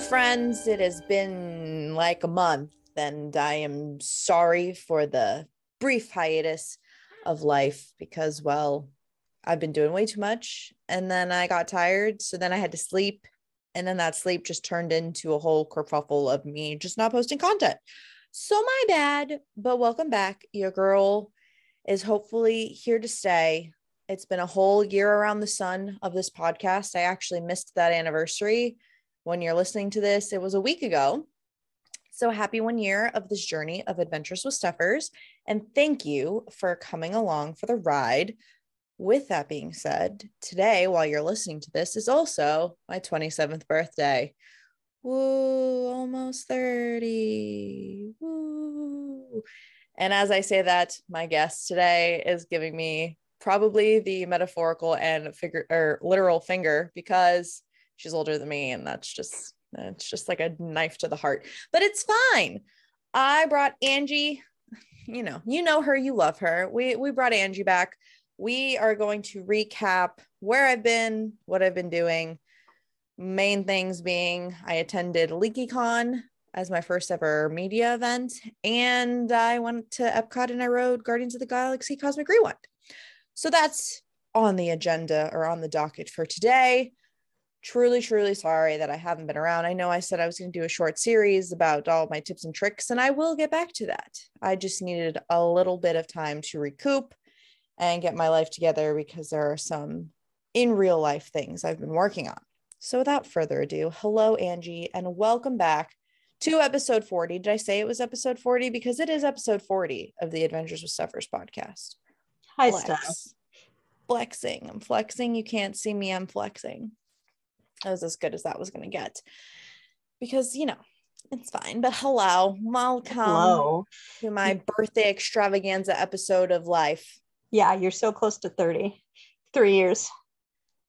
friends. It has been like a month, and I am sorry for the brief hiatus of life because, well, I've been doing way too much. And then I got tired. So then I had to sleep. And then that sleep just turned into a whole kerfuffle of me just not posting content. So my bad, but welcome back. Your girl is hopefully here to stay. It's been a whole year around the sun of this podcast. I actually missed that anniversary when you're listening to this. It was a week ago. So happy one year of this journey of Adventures with Stuffers. And thank you for coming along for the ride. With that being said, today, while you're listening to this, is also my 27th birthday. Woo, almost 30. Woo. And as I say that, my guest today is giving me probably the metaphorical and figure or literal finger because she's older than me and that's just it's just like a knife to the heart but it's fine. I brought angie you know you know her you love her. We we brought angie back. We are going to recap where i've been what i've been doing. Main things being i attended leakycon as my first ever media event and i went to epcot and i rode guardians of the galaxy cosmic rewind. So that's on the agenda or on the docket for today truly, truly sorry that I haven't been around. I know I said I was going to do a short series about all my tips and tricks, and I will get back to that. I just needed a little bit of time to recoup and get my life together because there are some in real life things I've been working on. So, without further ado, hello, Angie, and welcome back to episode 40. Did I say it was episode 40? Because it is episode 40 of the Adventures with Stuffers podcast. Hi, Steph. Flexing. I'm flexing. You can't see me. I'm flexing. That was as good as that was going to get because, you know, it's fine. But hello, welcome hello. to my birthday extravaganza episode of life. Yeah, you're so close to 30. Three years.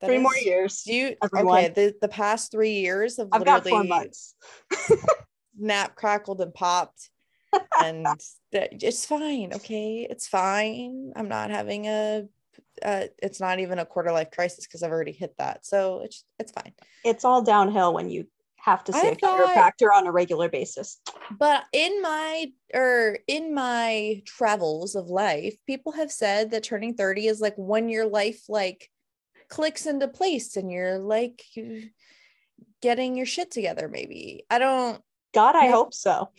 That three is, more years. You everyone. okay? The, the past three years of I've got four months. snap, crackled, and popped. and it's fine. Okay. It's fine. I'm not having a uh, it's not even a quarter life crisis because I've already hit that. So it's it's fine. It's all downhill when you have to see a chiropractor on a regular basis. But in my or in my travels of life, people have said that turning 30 is like when your life like clicks into place and you're like getting your shit together maybe. I don't God, I hope so.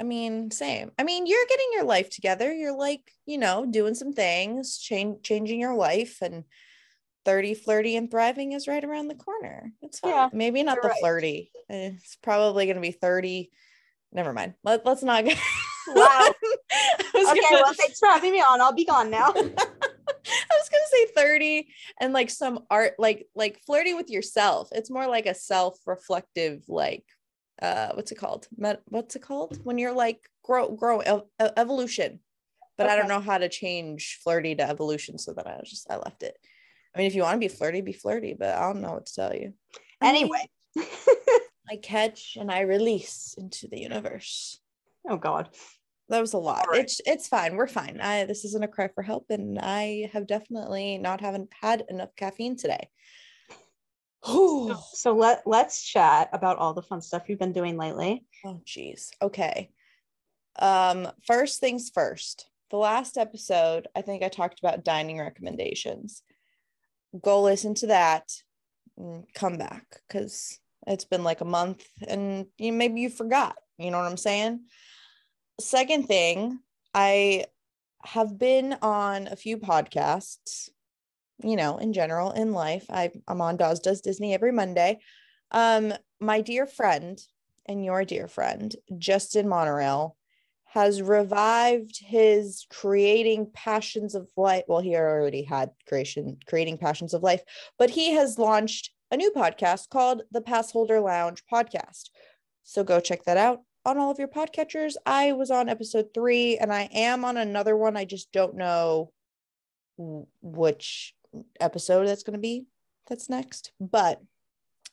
I mean, same. I mean, you're getting your life together. You're like, you know, doing some things, change, changing your life, and 30, flirty, and thriving is right around the corner. It's fine. Yeah, Maybe not the right. flirty. It's probably going to be 30. Never mind. Let, let's not get. wow. okay. Gonna... Well, thanks for having me on. I'll be gone now. I was gonna say 30 and like some art, like like flirty with yourself. It's more like a self-reflective, like uh what's it called? Met- what's it called? When you're like grow grow ev- evolution. But okay. i don't know how to change flirty to evolution so that i just i left it. I mean if you want to be flirty be flirty but i don't know what to tell you. Anyway. I catch and i release into the universe. Oh god. That was a lot. Right. it's it's fine. We're fine. I this isn't a cry for help and i have definitely not haven't had enough caffeine today so, so let let's chat about all the fun stuff you've been doing lately. Oh geez. Okay. Um, first things first. The last episode, I think I talked about dining recommendations. Go listen to that and come back because it's been like a month and you maybe you forgot. You know what I'm saying? Second thing, I have been on a few podcasts you know, in general in life. I, I'm on Dawes Does Disney every Monday. Um, my dear friend and your dear friend, Justin Monorail, has revived his creating passions of life. Well, he already had creation, creating passions of life, but he has launched a new podcast called the Passholder Lounge podcast. So go check that out on all of your podcatchers. I was on episode three and I am on another one. I just don't know which episode that's going to be that's next but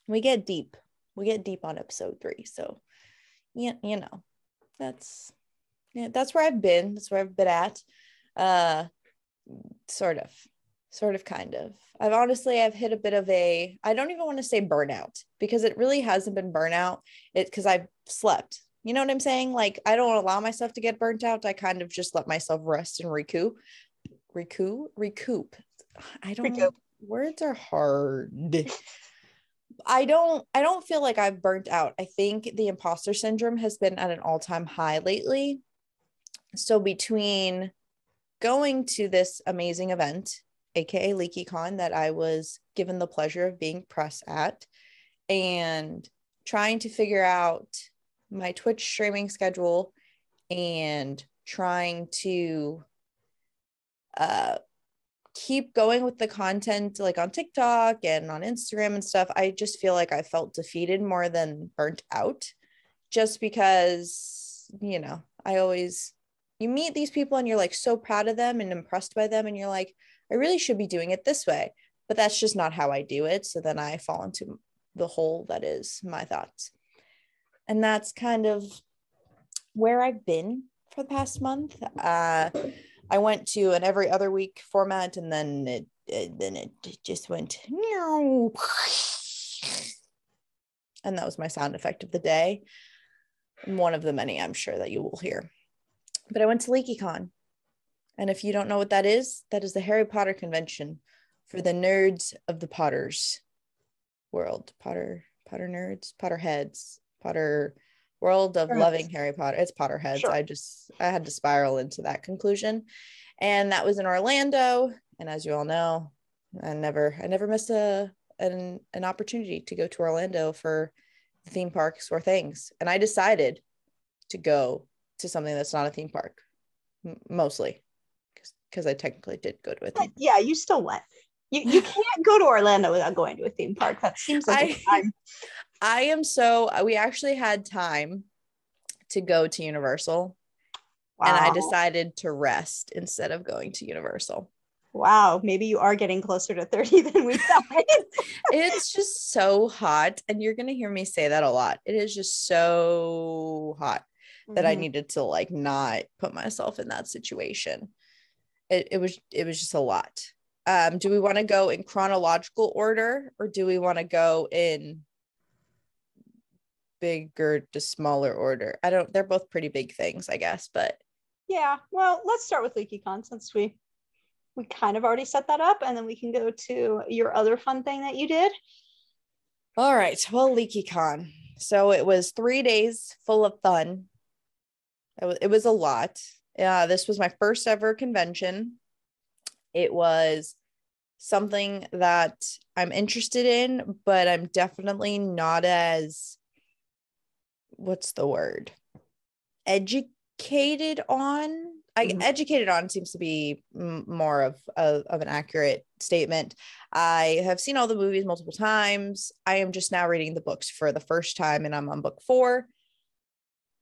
we get deep we get deep on episode three so yeah you know that's yeah that's where i've been that's where i've been at uh sort of sort of kind of. I've honestly i've hit a bit of a i don't even want to say burnout because it really hasn't been burnout it because i've slept you know what i'm saying? Like i don't allow myself to get burnt out i kind of just let myself rest and recoup recoup recoup i don't words are hard. I don't i don't feel like i've burnt out. I think the imposter syndrome has been at an all-time high lately. So between going to this amazing event aka LeakyCon, that I was given the pleasure of being press at, and trying to figure out my Twitch streaming schedule and trying to uh, keep going with the content like on TikTok and on Instagram and stuff. I just feel like I felt defeated more than burnt out just because, you know, I always you meet these people and you're like so proud of them and impressed by them and you're like I really should be doing it this way. But that's just not how I do it. So then I fall into the hole that is my thoughts. And that's kind of where I've been for the past month. Uh, I went to an every other week format and then it, it then it just went and that was my sound effect of the day. One of the many I'm sure that you will hear. But I went to LeakyCon and if you don't know what that is, that is the Harry Potter convention for the nerds of the Potters world. Potter, Potter nerds, Potter heads, Potter world of loving Harry Potter. It's Potterheads. Sure. I just I had to spiral into that conclusion. And that was in Orlando. And as you all know, I never I never missed a an, an opportunity to go to Orlando for theme parks or things. And I decided to go to something that's not a theme park m- mostly because I technically did go to a theme. Yeah, you still went. You, you can't go to Orlando without going to a theme park. That seems like I, I am so we actually had time to go to Universal. Wow. And I decided to rest instead of going to Universal. Wow, maybe you are getting closer to 30 than we thought. it's just so hot. And you're going to hear me say that a lot. It is just so hot mm-hmm. that I mm-hmm. needed to like not put myself in that situation it, it was it was just a lot um do we want to go in chronological order or do we want to go in bigger to smaller order. I don't they're both pretty big things i guess but yeah well let's start with LeakyCon since we we kind of already set that up and then we can go to your other fun thing that you did. All right well LeakyCon. So it was three days full of fun. It was, it was a lot. Uh, this was my first ever convention. It was something that I'm interested in, but I'm definitely not as what's the word educated on. I mm-hmm. educated on seems to be more of, of of an accurate statement. I have seen all the movies multiple times. I am just now reading the books for the first time, and I'm on book four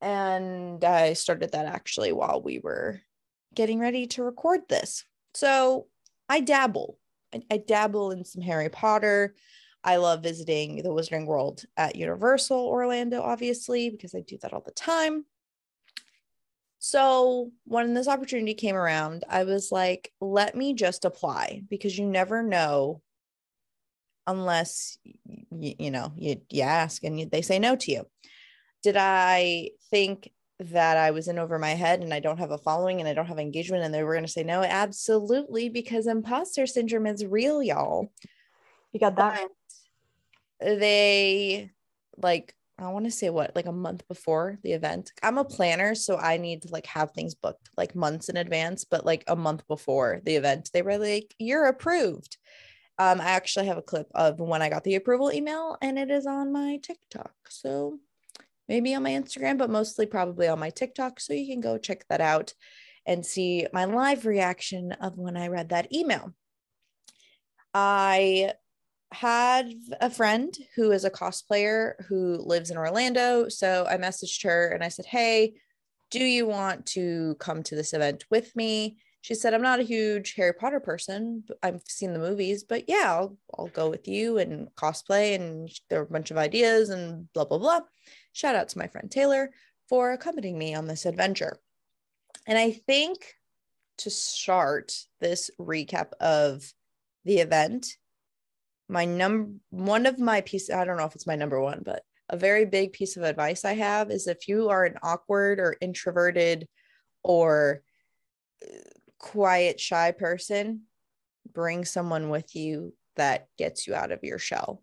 and I started that actually while we were getting ready to record this. So I dabble. I, I, dabble in some Harry Potter. I love visiting the Wizarding World at Universal Orlando, obviously, because I do that all the time. So when this opportunity came around, I was like, let me just apply because you never know unless you, you know you, you ask and you, they say no to you did I think that I was in over my head and I don't have a following and I don't have engagement and they were going to say no? Absolutely, because imposter syndrome is real, y'all. You got that. But they like I want to say what like a month before the event. I'm a planner, so I need to like have things booked like months in advance, but like a month before the event, they were like, "You're approved." Um, I actually have a clip of when I got the approval email, and it is on my TikTok. So maybe on my Instagram, but mostly probably on my TikTok. So you can go check that out and see my live reaction of when I read that email. I had a friend who is a cosplayer who lives in Orlando. So I messaged her and I said, Hey, do you want to come to this event with me? She said, I'm not a huge Harry Potter person. I've seen the movies, but yeah, I'll, I'll go with you and cosplay. And there were a bunch of ideas and blah, blah, blah. Shout out to my friend Taylor for accompanying me on this adventure. And I think to start this recap of the event, my number one of my pieces, I don't know if it's my number one, but a very big piece of advice I have is if you are an awkward or introverted or uh, quiet, shy person, bring someone with you that gets you out of your shell.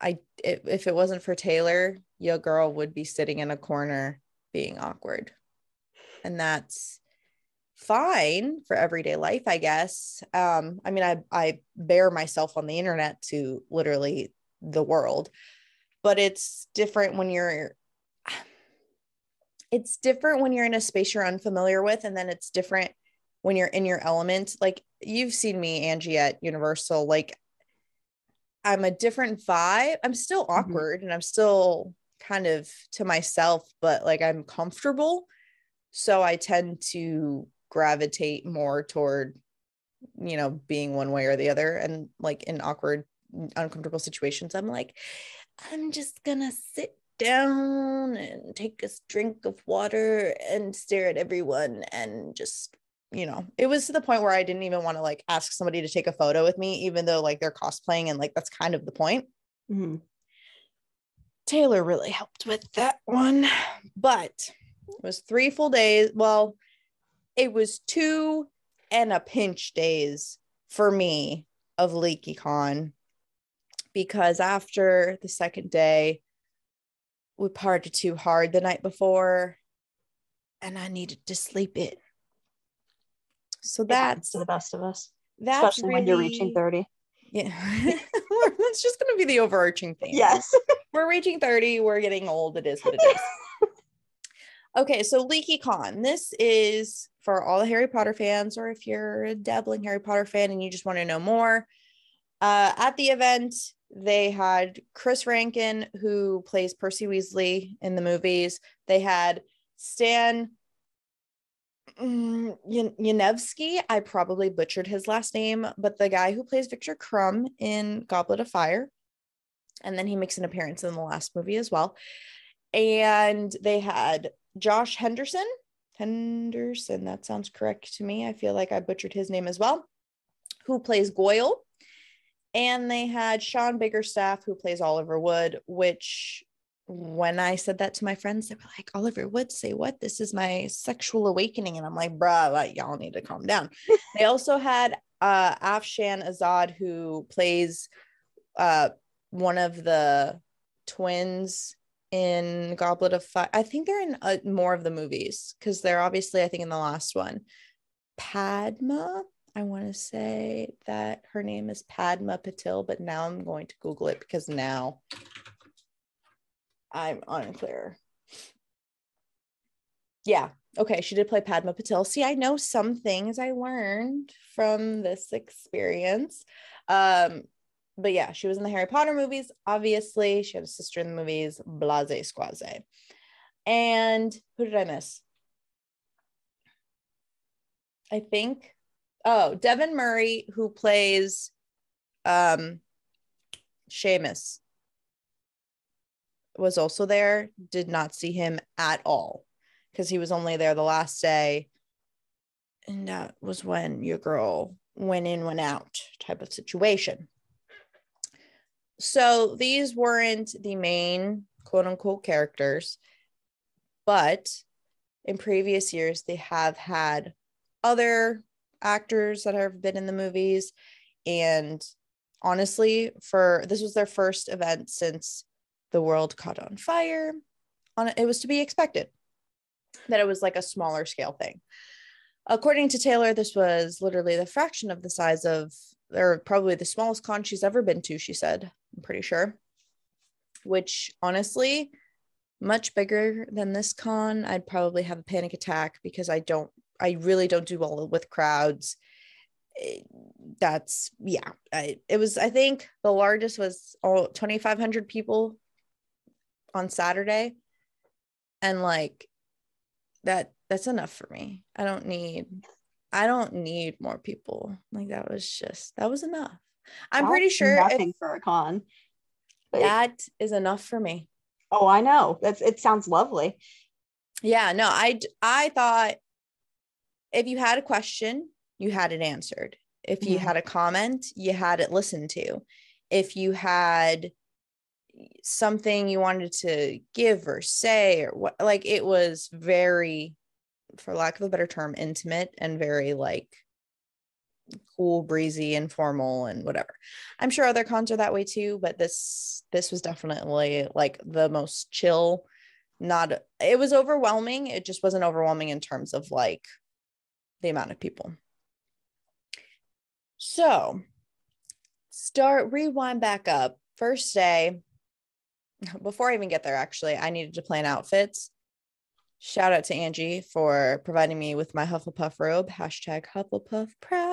I if it wasn't for Taylor, your girl would be sitting in a corner being awkward. And that's fine for everyday life, I guess. Um, I mean, I I bear myself on the internet to literally the world, but it's different when you're it's different when you're in a space you're unfamiliar with, and then it's different when you're in your element. Like you've seen me, Angie, at Universal. Like I'm a different vibe. I'm still mm-hmm. awkward mm-hmm. and I'm still kind of to myself, but like I'm comfortable. So I tend to gravitate more toward, you know, being one way or the other. And like in awkward, uncomfortable situations, I'm like, I'm just gonna sit down and take a drink of water and stare at everyone and just you know, it was to the point where I didn't even want to like ask somebody to take a photo with me, even though like they're cosplaying and like that's kind of the point. Mm-hmm. Taylor really helped with that one, but it was three full days. Well, it was two and a pinch days for me of LeakyCon because after the second day, we partied too hard the night before and I needed to sleep it. So that's to the best of us. That's especially really, when you're reaching 30. Yeah. That's just gonna be the overarching thing. Yes. we're reaching 30, we're getting old. It is what it is. okay, so LeakyCon. This is for all the Harry Potter fans, or if you're a dabbling Harry Potter fan and you just want to know more. Uh, at the event, they had Chris Rankin, who plays Percy Weasley in the movies. They had Stan mm, Ianevski. I probably butchered his last name, but the guy who plays Victor Krum in Goblet of Fire. And then he makes an appearance in the last movie as well. And they had Josh Henderson. Henderson, that sounds correct to me. I feel like I butchered his name as well, who plays Goyle. And they had Sean Biggerstaff, who plays Oliver Wood, which when I said that to my friends, they were like, Oliver Wood, say what? This is my sexual awakening. And I'm like, bruh, like, y'all need to calm down. they also had uh, Afshan Azad, who plays uh, one of the twins in Goblet of Fire. I think they're in uh, more of the movies because they're obviously, I think, in the last one. Padma, I want to say that her name is Padma Patil, but now I'm going to Google it because now I'm unclear. Yeah. Okay. She did play Padma Patil. See, I know some things I learned from this experience. Um, but yeah, she was in the Harry Potter movies, obviously. She had a sister in the movies, Blase Squaze. And who did I miss? I think, oh, Devon Murray, who plays um Seamus was also there, did not see him at all because he was only there the last day. And that was when your girl went in, went out type of situation. So these weren't the main quote unquote characters, but in previous years, they have had other actors that have been in the movies. And honestly, for this was their first event since the world caught on fire. On it was to be expected that it was like a smaller scale thing. According to taylor this was literally the fraction of the size of or probably the smallest con she's ever been to she said i'm pretty sure which honestly much bigger than this con i'd probably have a panic attack because i don't i really don't do well with crowds eh, that's yeah I, it was i think the largest was all 2500 people on Saturday. And like that that's enough for me. I don't need I don't need more people. Like that was just that was enough. I'm that's pretty sure nothing if, for a con. That is enough for me. Oh, I know. That's it sounds lovely. Yeah, no, I I thought if you had a question, you had it answered. If you Mhm. had a comment, you had it listened to. If you had something you wanted to give or say or what like it was very for lack of a better term intimate and very like cool breezy informal and whatever. I'm sure other cons are that way too but this this was definitely like the most chill. Not it was overwhelming it just wasn't overwhelming in terms of like the amount of people. So start rewind back up. First day before i even get there actually i needed to plan outfits. Shout out to angie for providing me with my hufflepuff robe. Hashtag hufflepuff pride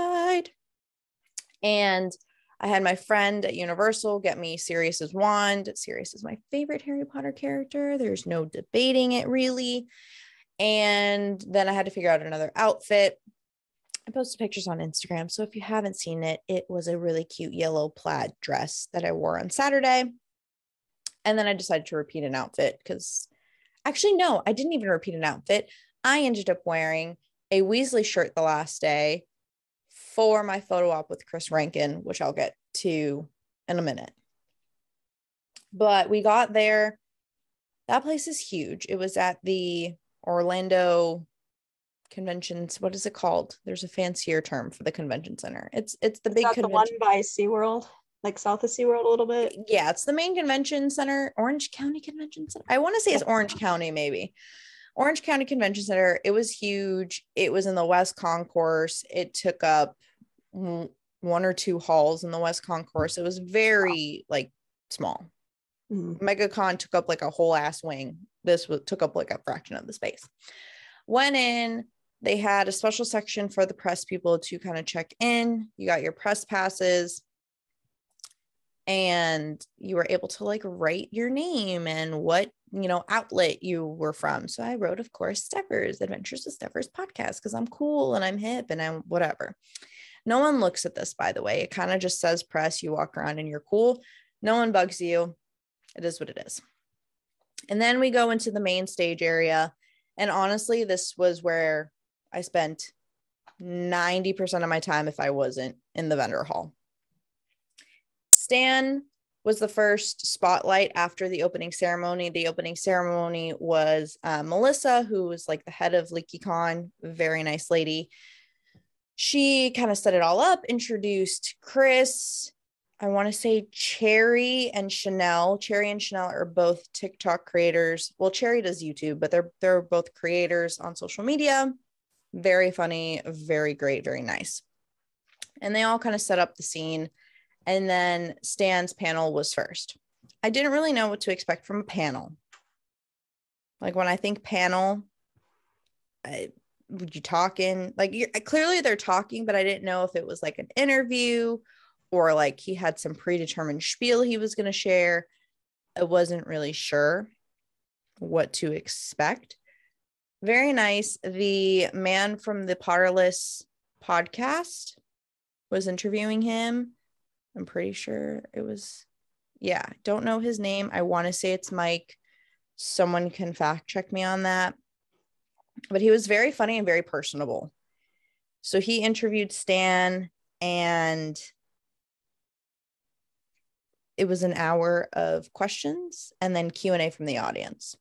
and i had my friend at universal get me sirius's wand sirius is my favorite harry potter character there's no debating it really and then i had to figure out another outfit I posted pictures on Instagram. So if you haven't seen it, it was a really cute yellow plaid dress that I wore on Saturday. And then I decided to repeat an outfit because actually, no, I didn't even repeat an outfit. I ended up wearing a Weasley shirt the last day for my photo op with Chris Rankin, which I'll get to in a minute. But we got there. That place is huge. It was at the Orlando conventions what is it called there's a fancier term for the convention center it's it's the Is big that the one convention by SeaWorld, like south of SeaWorld a little bit? yeah it's the main convention center orange county convention center i want to say it's orange county maybe orange county convention center it was huge. It was in the west concourse. It took up one or two halls in the west concourse. It was very like small. Mhm. megacon took up like a whole ass wing. This was, took up like a fraction of the space. Went in. They had a special section for the press people to kind of check in. You got your press passes and you were able to like write your name and what you know outlet you were from. So i wrote of course steffers adventures of steffers podcast because i'm cool and i'm hip and i'm whatever. No one looks at this by the way. It kind of just says press you walk around and you're cool. No one bugs you. It is what it is. And then we go into the main stage area and honestly this was where i spent 90% of my time if i wasn't in the vendor hall Stan was the first spotlight after the opening ceremony. The opening ceremony was uh, Melissa, who was like the head of LeakyCon, very nice lady. She kind of set it all up, introduced Chris. I want to say Cherry and Chanel. Cherry and Chanel are both TikTok creators. Well, Cherry does YouTube, but they're they're both creators on social media. Very funny, very great, very nice. And they all kind of set up the scene and then Stan's panel was first. I didn't really know what to expect from a panel. Like when I think panel, I, would you talking like you're, clearly they're talking, but I didn't know if it was like an interview or like he had some predetermined spiel he was going to share. I wasn't really sure what to expect. Very nice. The man from the Potterless podcast was interviewing him. I'm pretty sure it was, yeah, don't know his name. I want to say it's Mike. Someone can fact check me on that. But he was very funny and very personable. So he interviewed Stan and it was an hour of questions and then Q&A from the audience.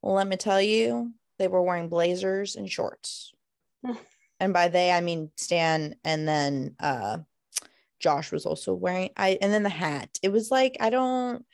Well, let me tell you, they were wearing blazers and shorts. and by they I mean Stan and then uh Josh was also wearing I and then the hat. It was like I don't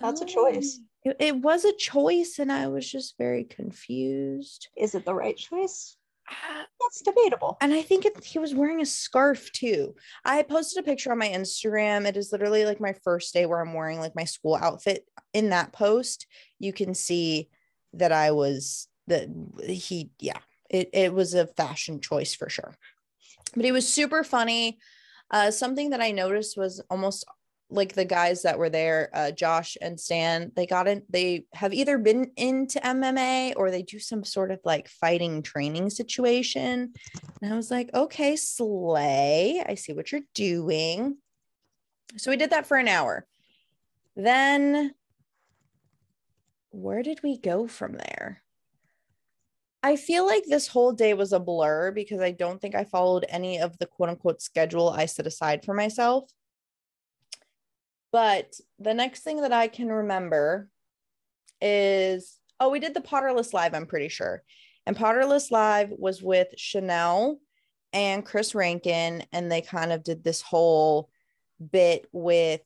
That's a choice. It, it was a choice and I was just very confused. Is it the right choice? Ah, That's debatable. And I think it, he was wearing a scarf too. I posted a picture on my Instagram. It is literally like my first day where I'm wearing like my school outfit. In that post, you can see that I was that he, yeah, it, it was a fashion choice for sure. But he was super funny. Uh, something that I noticed was almost like the guys that were there, uh, Josh and Stan, they got in, they have either been into MMA or they do some sort of like fighting training situation. And I was like, okay, Slay, I see what you're doing. So we did that for an hour. Then where did we go from there? I feel like this whole day was a blur because I don't think I followed any of the quote unquote schedule I set aside for myself. But the next thing that I can remember is oh, we did the Potterless Live, I'm pretty sure. And Potterless Live was with Chanel and Chris Rankin, and they kind of did this whole bit with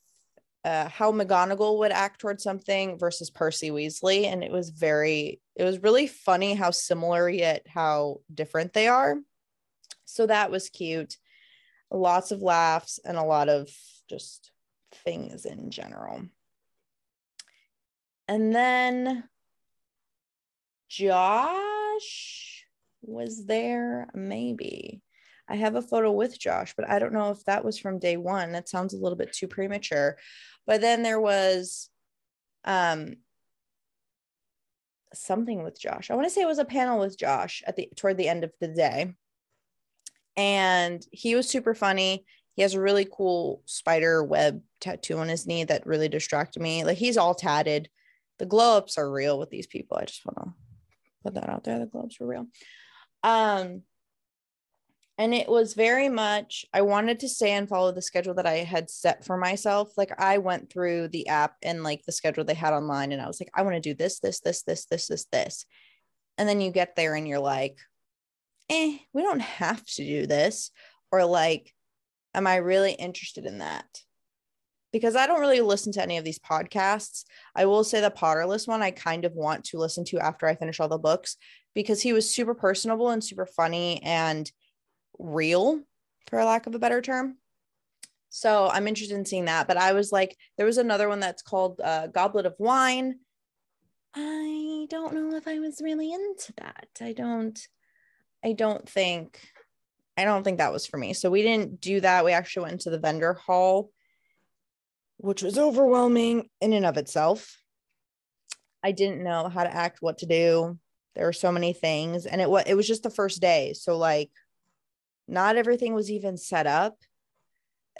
uh, how McGonagall would act towards something versus Percy Weasley. And it was very, it was really funny how similar yet how different they are. So that was cute. Lots of laughs and a lot of just things in general. And then Josh was there, maybe. I have a photo with Josh, but I don't know if that was from day one. That sounds a little bit too premature. But then there was um something with Josh. I want to say it was a panel with Josh at the toward the end of the day. And he was super funny. He has a really cool spider web tattoo on his knee that really distracted me. Like he's all tatted. The glow ups are real with these people. I just want to put that out there. The glow ups are real. Um, and it was very much i wanted to stay and follow the schedule that i had set for myself. Like i went through the app and like the schedule they had online and i was like i want to do this this this this this this this. And then you get there and you're like eh we don't have to do this. Or like am i really interested in that? Because i don't really listen to any of these podcasts. I will say the potterless one i kind of want to listen to after i finish all the books because he was super personable and super funny and real, for lack of a better term. So I'm interested in seeing that. But I was like, there was another one that's called uh, Goblet of Wine. I don't know if I was really into that. I don't, I don't think, I don't think that was for me. So we didn't do that. We actually went into the vendor hall, which was overwhelming in and of itself. I didn't know how to act, what to do. There were so many things, and it was it was just the first day. So like not everything was even set up.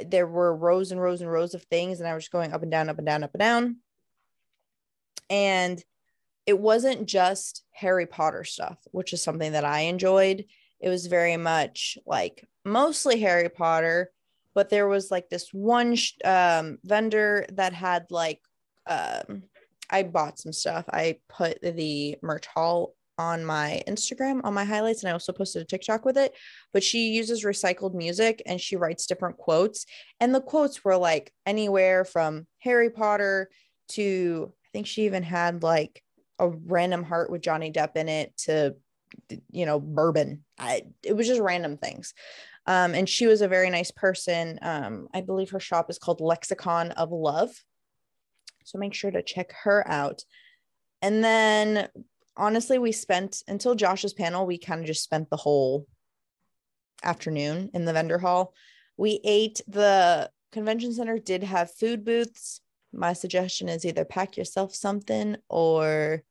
There were rows and rows and rows of things, and I was going up and down, up and down, up and down. And it wasn't just Harry Potter stuff, which is something that I enjoyed. It was very much like mostly Harry Potter, but there was like this one sh- um, vendor that had like, um, I bought some stuff. I put the merch haul on my Instagram on my highlights, and I also posted a TikTok with it. But she uses recycled music and she writes different quotes. And the quotes were like anywhere from Harry Potter to I think she even had like a random heart with Johnny Depp in it to you know bourbon. I, it was just random things. Um, and she was a very nice person. Um, I believe her shop is called Lexicon of Love. So make sure to check her out. And then honestly, we spent until Josh's panel, we kind of just spent the whole afternoon in the vendor hall. We ate the convention center did have food booths. My suggestion is either pack yourself something or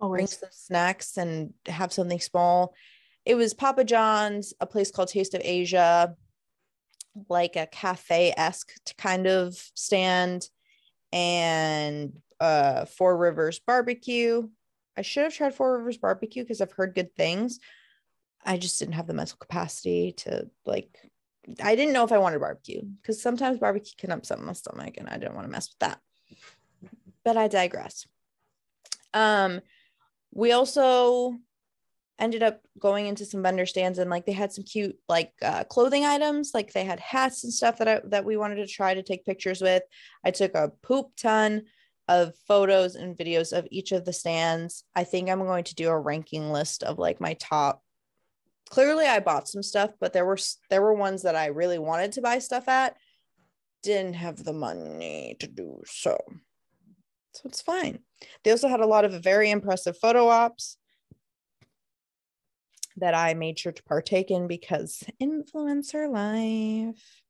Always. bring some snacks and have something small. It was Papa John's, a place called Taste of Asia, like a cafe esque kind of stand, and uh, Four Rivers Barbecue, I should have tried Four Rivers barbecue because I've heard good things. I just didn't have the mental capacity to like I didn't know if I wanted barbecue because sometimes barbecue can upset my stomach and I didn't want to mess with that. But I digress. Um we also ended up going into some vendor stands and like they had some cute like uh, clothing items like they had hats and stuff that I, that we wanted to try to take pictures with i took a poop ton of photos and videos of each of the stands. I think I'm going to do a ranking list of like my top. Clearly I bought some stuff, but there were there were ones that I really wanted to buy stuff at. Didn't have the money to do so. So it's fine. They also had a lot of very impressive photo ops that I made sure to partake in because influencer life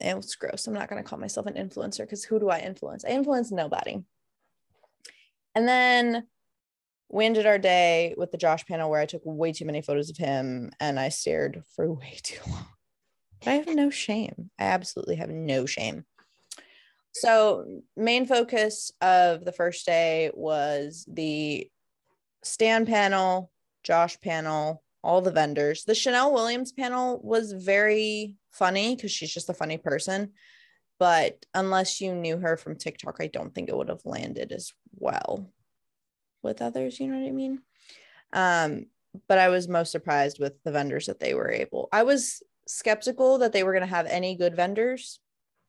it was gross. I'm not going to call myself an influencer because who do I influence? I influence nobody. And then we ended our day with the Josh panel where I took way too many photos of him and I stared for way too long. But I have no shame. I absolutely have no shame. So, main focus of the first day was the stand panel, Josh panel, all the vendors. The Chanel Williams panel was very funny because she's just a funny person. But unless you knew her from TikTok, I don't think it would have landed as well with others. You know what I mean? Um, but I was most surprised with the vendors that they were able. I was skeptical that they were going to have any good vendors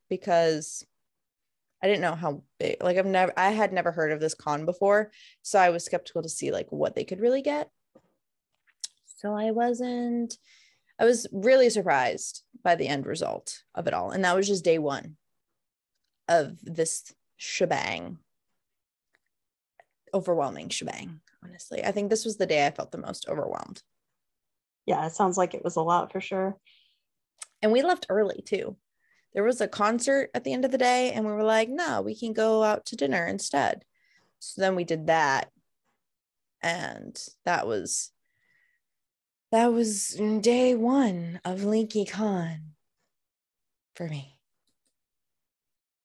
because I didn't know how big, like I've never, I had never heard of this con before. So I was skeptical to see like what they could really get. So I wasn't, I was really surprised by the end result of it all. And that was just day one of this shebang. Overwhelming shebang, honestly. I think this was the day I felt the most overwhelmed. Yeah, it sounds like it was a lot for sure. And we left early too there was a concert at the end of the day and we were like no we can go out to dinner instead so then we did that and that was that was day one of LeakyCon for me.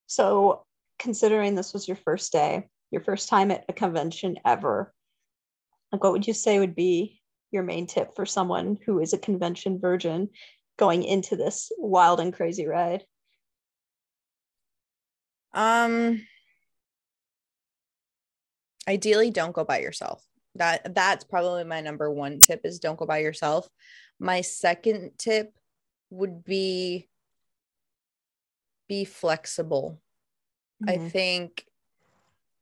So, considering this was your first day, your first time at a convention ever, like what would you say would be your main tip for someone who is a convention virgin going into this wild and crazy ride? Um ideally don't go by yourself. That that's probably my number one tip is don't go by yourself. My second tip would be be flexible. Mm-hmm. I think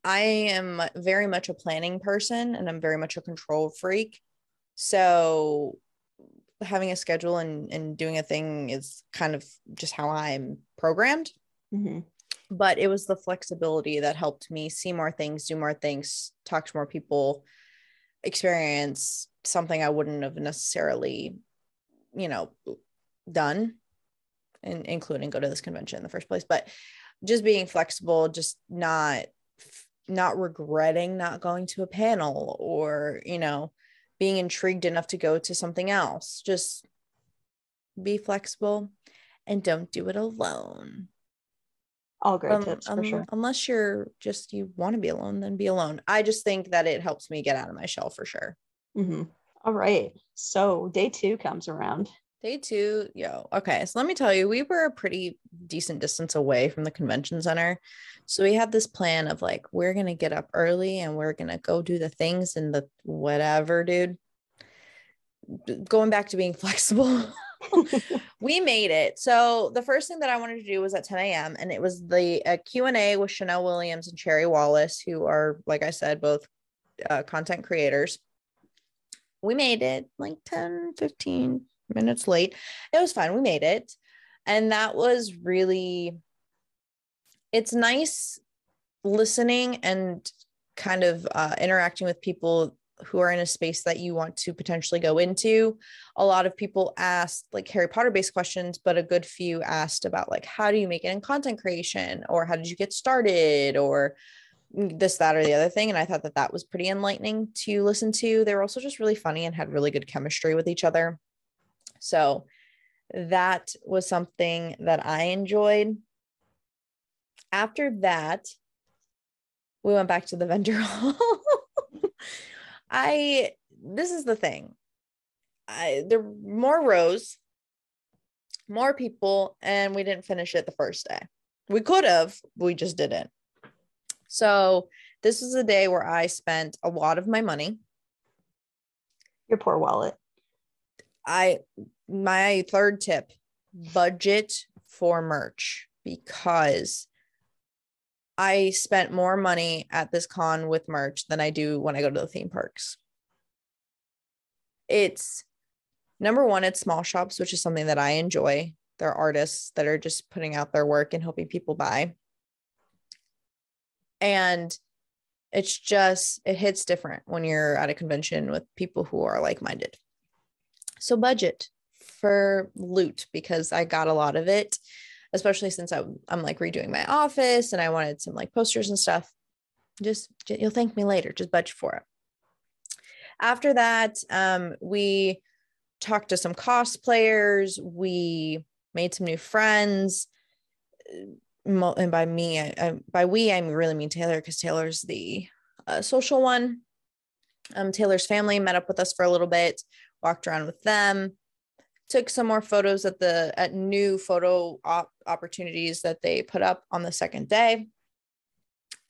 I am very much a planning person and I'm very much a control freak. So having a schedule and, and doing a thing is kind of just how I'm programmed. Mm-hmm but it was the flexibility that helped me see more things, do more things, talk to more people, experience something I wouldn't have necessarily, you know, done, and including go to this convention in the first place. But just being flexible, just not not regretting not going to a panel or you know being intrigued enough to go to something else just be flexible and don't do it alone all great um, tips for um, sure. Unless you're just you want to be alone, then be alone. I just think that it helps me get out of my shell for sure. Mm-hmm. All right. So day two comes around. Day two, yo. Okay. So let me tell you, we were a pretty decent distance away from the convention center. So we had this plan of like, we're going to get up early and we're going to go do the things and the whatever, dude. Going back to being flexible. we made it. So the first thing that I wanted to do was at 10 a.m. and it was the Q&A with Chanel Williams and Cherry Wallace, who are, like I said, both uh, content creators. We made it like 10, 15 minutes late. It was fine. We made it. And that was really, it's nice listening and kind of uh, interacting with people who are in a space that you want to potentially go into. A lot of people asked like Harry Potter based questions, but a good few asked about like how do you make it in content creation or how did you get started or this that or the other thing and I thought that that was pretty enlightening to listen to. They were also just really funny and had really good chemistry with each other. So that was something that I enjoyed. After that, we went back to the vendor hall. I this is the thing. I there were more rows, more people, and we didn't finish it the first day. We could have, we just didn't. So this was a day where I spent a lot of my money. Your poor wallet. I my third tip, budget for merch because I spent more money at this con with merch than I do when I go to the theme parks. It's number one, it's small shops, which is something that I enjoy. They're artists that are just putting out their work and helping people buy. And it's just, it hits different when you're at a convention with people who are like minded. So, budget for loot because I got a lot of it especially since I'm, I'm like redoing my office and I wanted some like posters and stuff. Just you'll thank me later. Just budget for it. After that, um, we talked to some cosplayers. We made some new friends. And by me, I, I by we, I really mean Taylor because Taylor's the uh, social one. Um, Taylor's family met up with us for a little bit, walked around with them, took some more photos at the at new photo op- opportunities that they put up on the second day.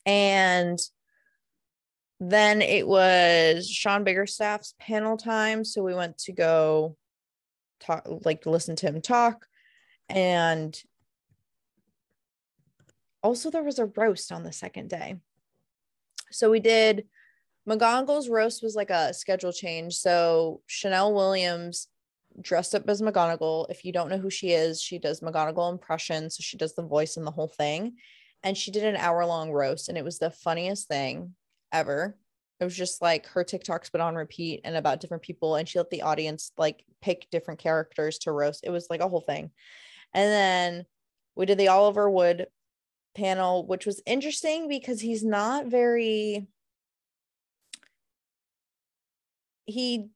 And then it was Sean Biggerstaff's panel time. So we went to go talk, like listen to him talk. And also there was a roast on the second day. So we did McGonagall's roast was like a schedule change. So Chanel Williams dressed up as McGonagall. If you don't know who she is, she does McGonagall impressions. So she does the voice and the whole thing. And she did an hour long roast, and it was the funniest thing ever. It was just like her TikToks put on repeat and about different people, and she let the audience like pick different characters to roast. It was like a whole thing. And then we did the Oliver Wood panel, which was interesting because he's not very he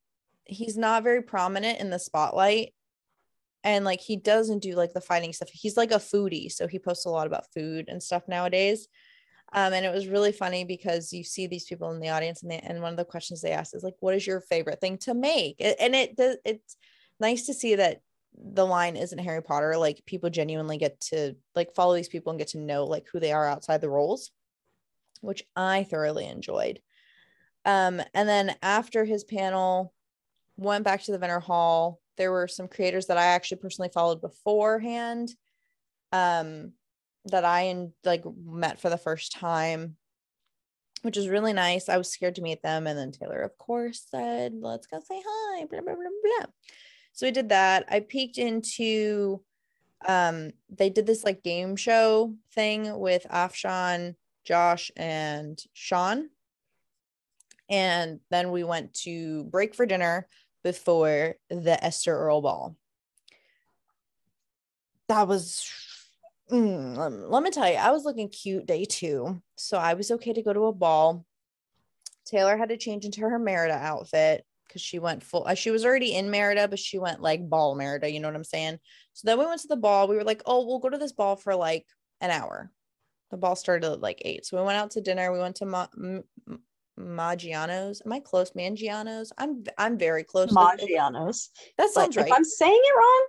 he's not very prominent in the spotlight. And like he doesn't do like the fighting stuff. He's like a foodie so he posts a lot about food and stuff nowadays. Um, and it was really funny because you see these people in the audience and they, and one of the questions they ask is like what is your favorite thing to make? And it does it's nice to see that the line isn't harry potter. Like people genuinely get to like follow these people and get to know like who they are outside the roles which i thoroughly enjoyed. Um, and then after his panel, went back to the Vendor Hall. There were some creators that I actually personally followed beforehand, um, that I and like met for the first time, which was really nice. I was scared to meet them, and then Taylor, of course, said, "Let's go say hi." Blah blah blah blah. So we did that. I peeked into. Um, they did this like game show thing with Afshan, Josh, and Sean and then we went to break for dinner before the Esther Earl ball. That was, mm, let me tell you, I was looking cute day two. So I was okay to go to a ball. Taylor had to change into her Merida outfit because she went full, uh, she was already in Merida, but she went like ball Merida. You know what I'm saying? So then we went to the ball. We were like, oh, we'll go to this ball for like an hour. The ball started at like eight. So we went out to dinner. We went to Maggiano's. Am I close? Mangiano's. I'm I'm very close. Maggiano's. That sounds but right. If I'm saying it wrong,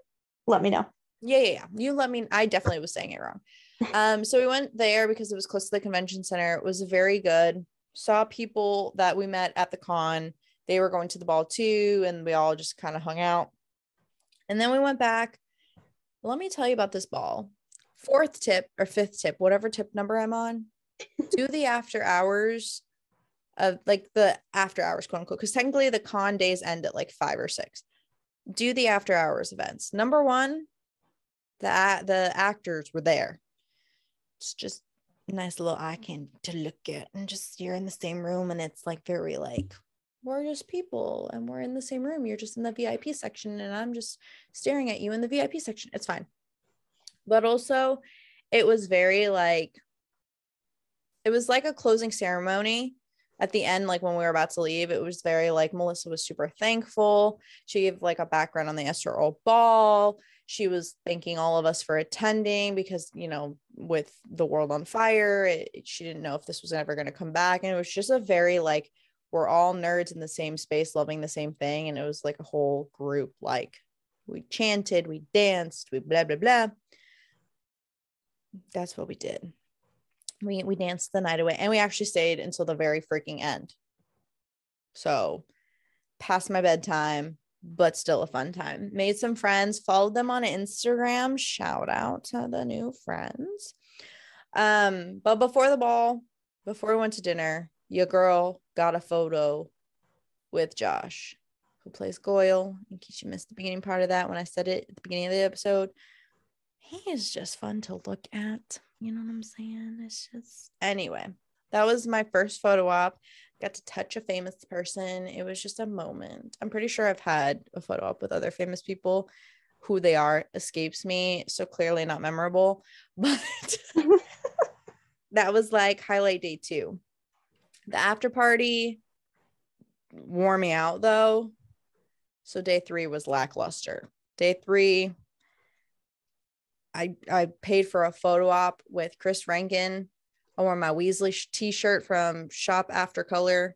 let me know. Yeah, yeah, yeah. You let me. I definitely was saying it wrong. Um, so we went there because it was close to the convention center. It was very good. Saw people that we met at the con. They were going to the ball too, and we all just kind of hung out. And then we went back. Let me tell you about this ball. Fourth tip or fifth tip, whatever tip number I'm on, do the after hours of like the after hours, quote unquote, because technically the con days end at like five or six. Do the after hours events. Number one, the the actors were there. It's just nice little eye candy to look at, and just you're in the same room, and it's like very like we're just people, and we're in the same room. You're just in the VIP section, and I'm just staring at you in the VIP section. It's fine, but also, it was very like it was like a closing ceremony at the end, like when we were about to leave, it was very like Melissa was super thankful. She gave like a background on the Esther Earl ball. She was thanking all of us for attending because, you know, with the world on fire, it, she didn't know if this was ever going to come back. And it was just a very like, we're all nerds in the same space, loving the same thing. And it was like a whole group, like we chanted, we danced, we blah, blah, blah. That's what we did we we danced the night away and we actually stayed until the very freaking end. So past my bedtime but still a fun time. Made some friends followed them on instagram. Shout out to the new friends. Um but before the ball before we went to dinner your girl got a photo with josh who plays goyle. In case you missed the beginning part of that when i said it at the beginning of the episode he is just fun to look at you know what I'm saying? It's just anyway. That was my first photo op. Got to touch a famous person. It was just a moment. I'm pretty sure I've had a photo op with other famous people. Who they are escapes me. So clearly not memorable. But that was like highlight day two. The after party wore me out though. So day three was lackluster. Day three, I I paid for a photo op with Chris Rankin. I wore my Weasley t-shirt from Shop After Color.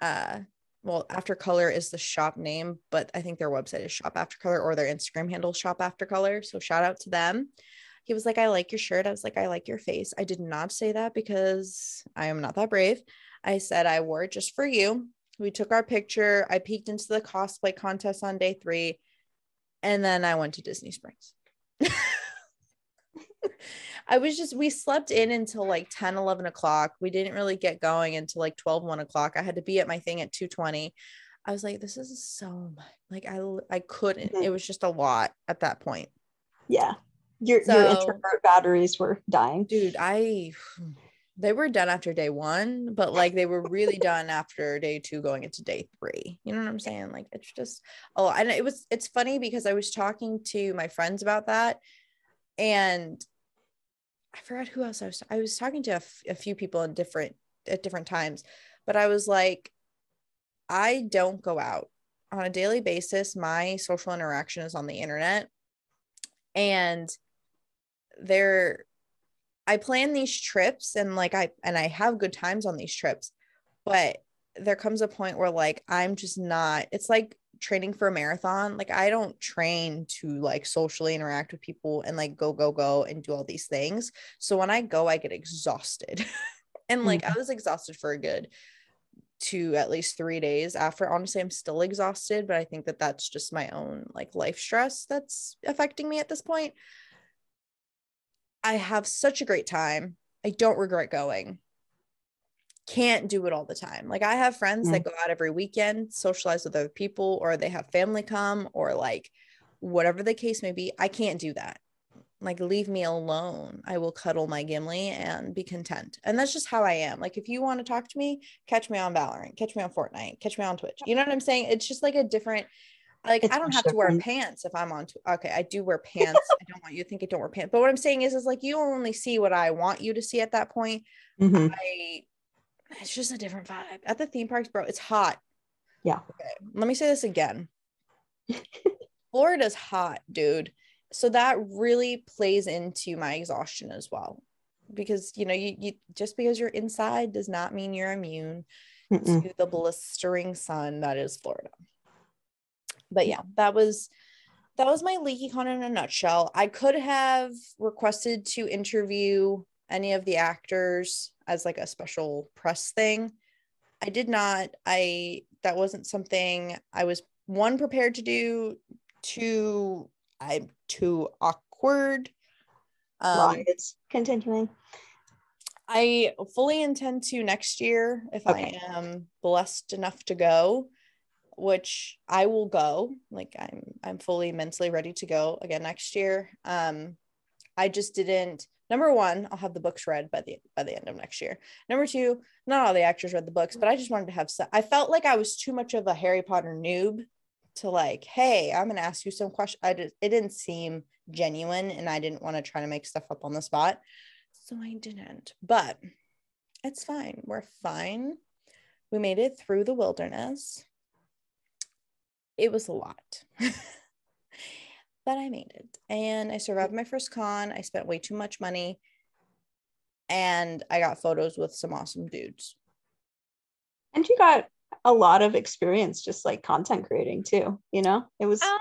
uh well after color is the shop name but i think their website is shop after color or their instagram handle shop after color. So shout out to them. He was like i like your shirt. I was like i like your face. I did not say that because i am not that brave. I said i wore it just for you. We took our picture. I peeked into the cosplay contest on day three and then i went to disney springs I was just, we slept in until like 10, 11 o'clock. We didn't really get going until like 12, 1 o'clock. I had to be at my thing at 220. I was like, this is so much. Like I, I couldn't, mm-hmm. it was just a lot at that point. Yeah. Your, so, your introvert batteries were dying. Dude, I, they were done after day one, but like they were really done after day two, going into day three. You know what I'm saying? Like it's just oh, and it was it's funny because I was talking to my friends about that, and I forgot who else I was. I was talking to a, f- a few people in different at different times, but I was like, I don't go out on a daily basis. My social interaction is on the internet, and there, I plan these trips and like I and I have good times on these trips, but there comes a point where like I'm just not. It's like training for a marathon like i don't train to like socially interact with people and like go go go and do all these things. So when i go i get exhausted. And like mm-hmm. i was exhausted for a good two at least three days after. Honestly i'm still exhausted but i think that that's just my own like life stress that's affecting me at this point. I have such a great time. I don't regret going can't do it all the time. Like I have friends mm that go out every weekend, socialize with other people, or they have family come, or like whatever the case may be. I can't do that. Like leave me alone. I will cuddle my Gimli and be content. And that's just how I am. Like if you want to talk to me, catch me on Valorant, catch me on Fortnite, catch me on Twitch. You know what I'm saying? It's just like a different like it's I don't have to wear pants if I'm on. T- okay, I do wear pants. I don't want you to think I don't wear pants. But what I'm saying is, is like you only see what I want you to see at that point. Mm-hmm. I it's just a different vibe at the theme parks, bro. It's hot. Yeah. Okay. Let me say this again. Florida's hot, dude. So that really plays into my exhaustion as well. Because you know, you, you just because you're inside does not mean you're immune Mm-mm. to the blistering sun that is Florida. But yeah, that was that was my LeakyCon in a nutshell. I could have requested to interview any of the actors as like a special press thing. I did not. I that wasn't something I was one prepared to do. Two, I'm too awkward. Um, it's continuing. I fully intend to next year if okay. I am blessed enough to go, which I will go. Like I'm I'm fully mentally ready to go again next year. Um I just didn't number one, I'll have the books read by the by the end of next year. Number two, not all the actors read the books, but I just wanted to have some. I felt like I was too much of a Harry Potter noob to like, hey, I'm gonna ask you some questions. I just it didn't seem genuine, and I didn't want to try to make stuff up on the spot, so I didn't. But it's fine. We're fine. We made it through the wilderness. It was a lot. but I made it and I survived my first con. I spent way too much money and I got photos with some awesome dudes. And you got a lot of experience just like content creating too, you know? It was uh,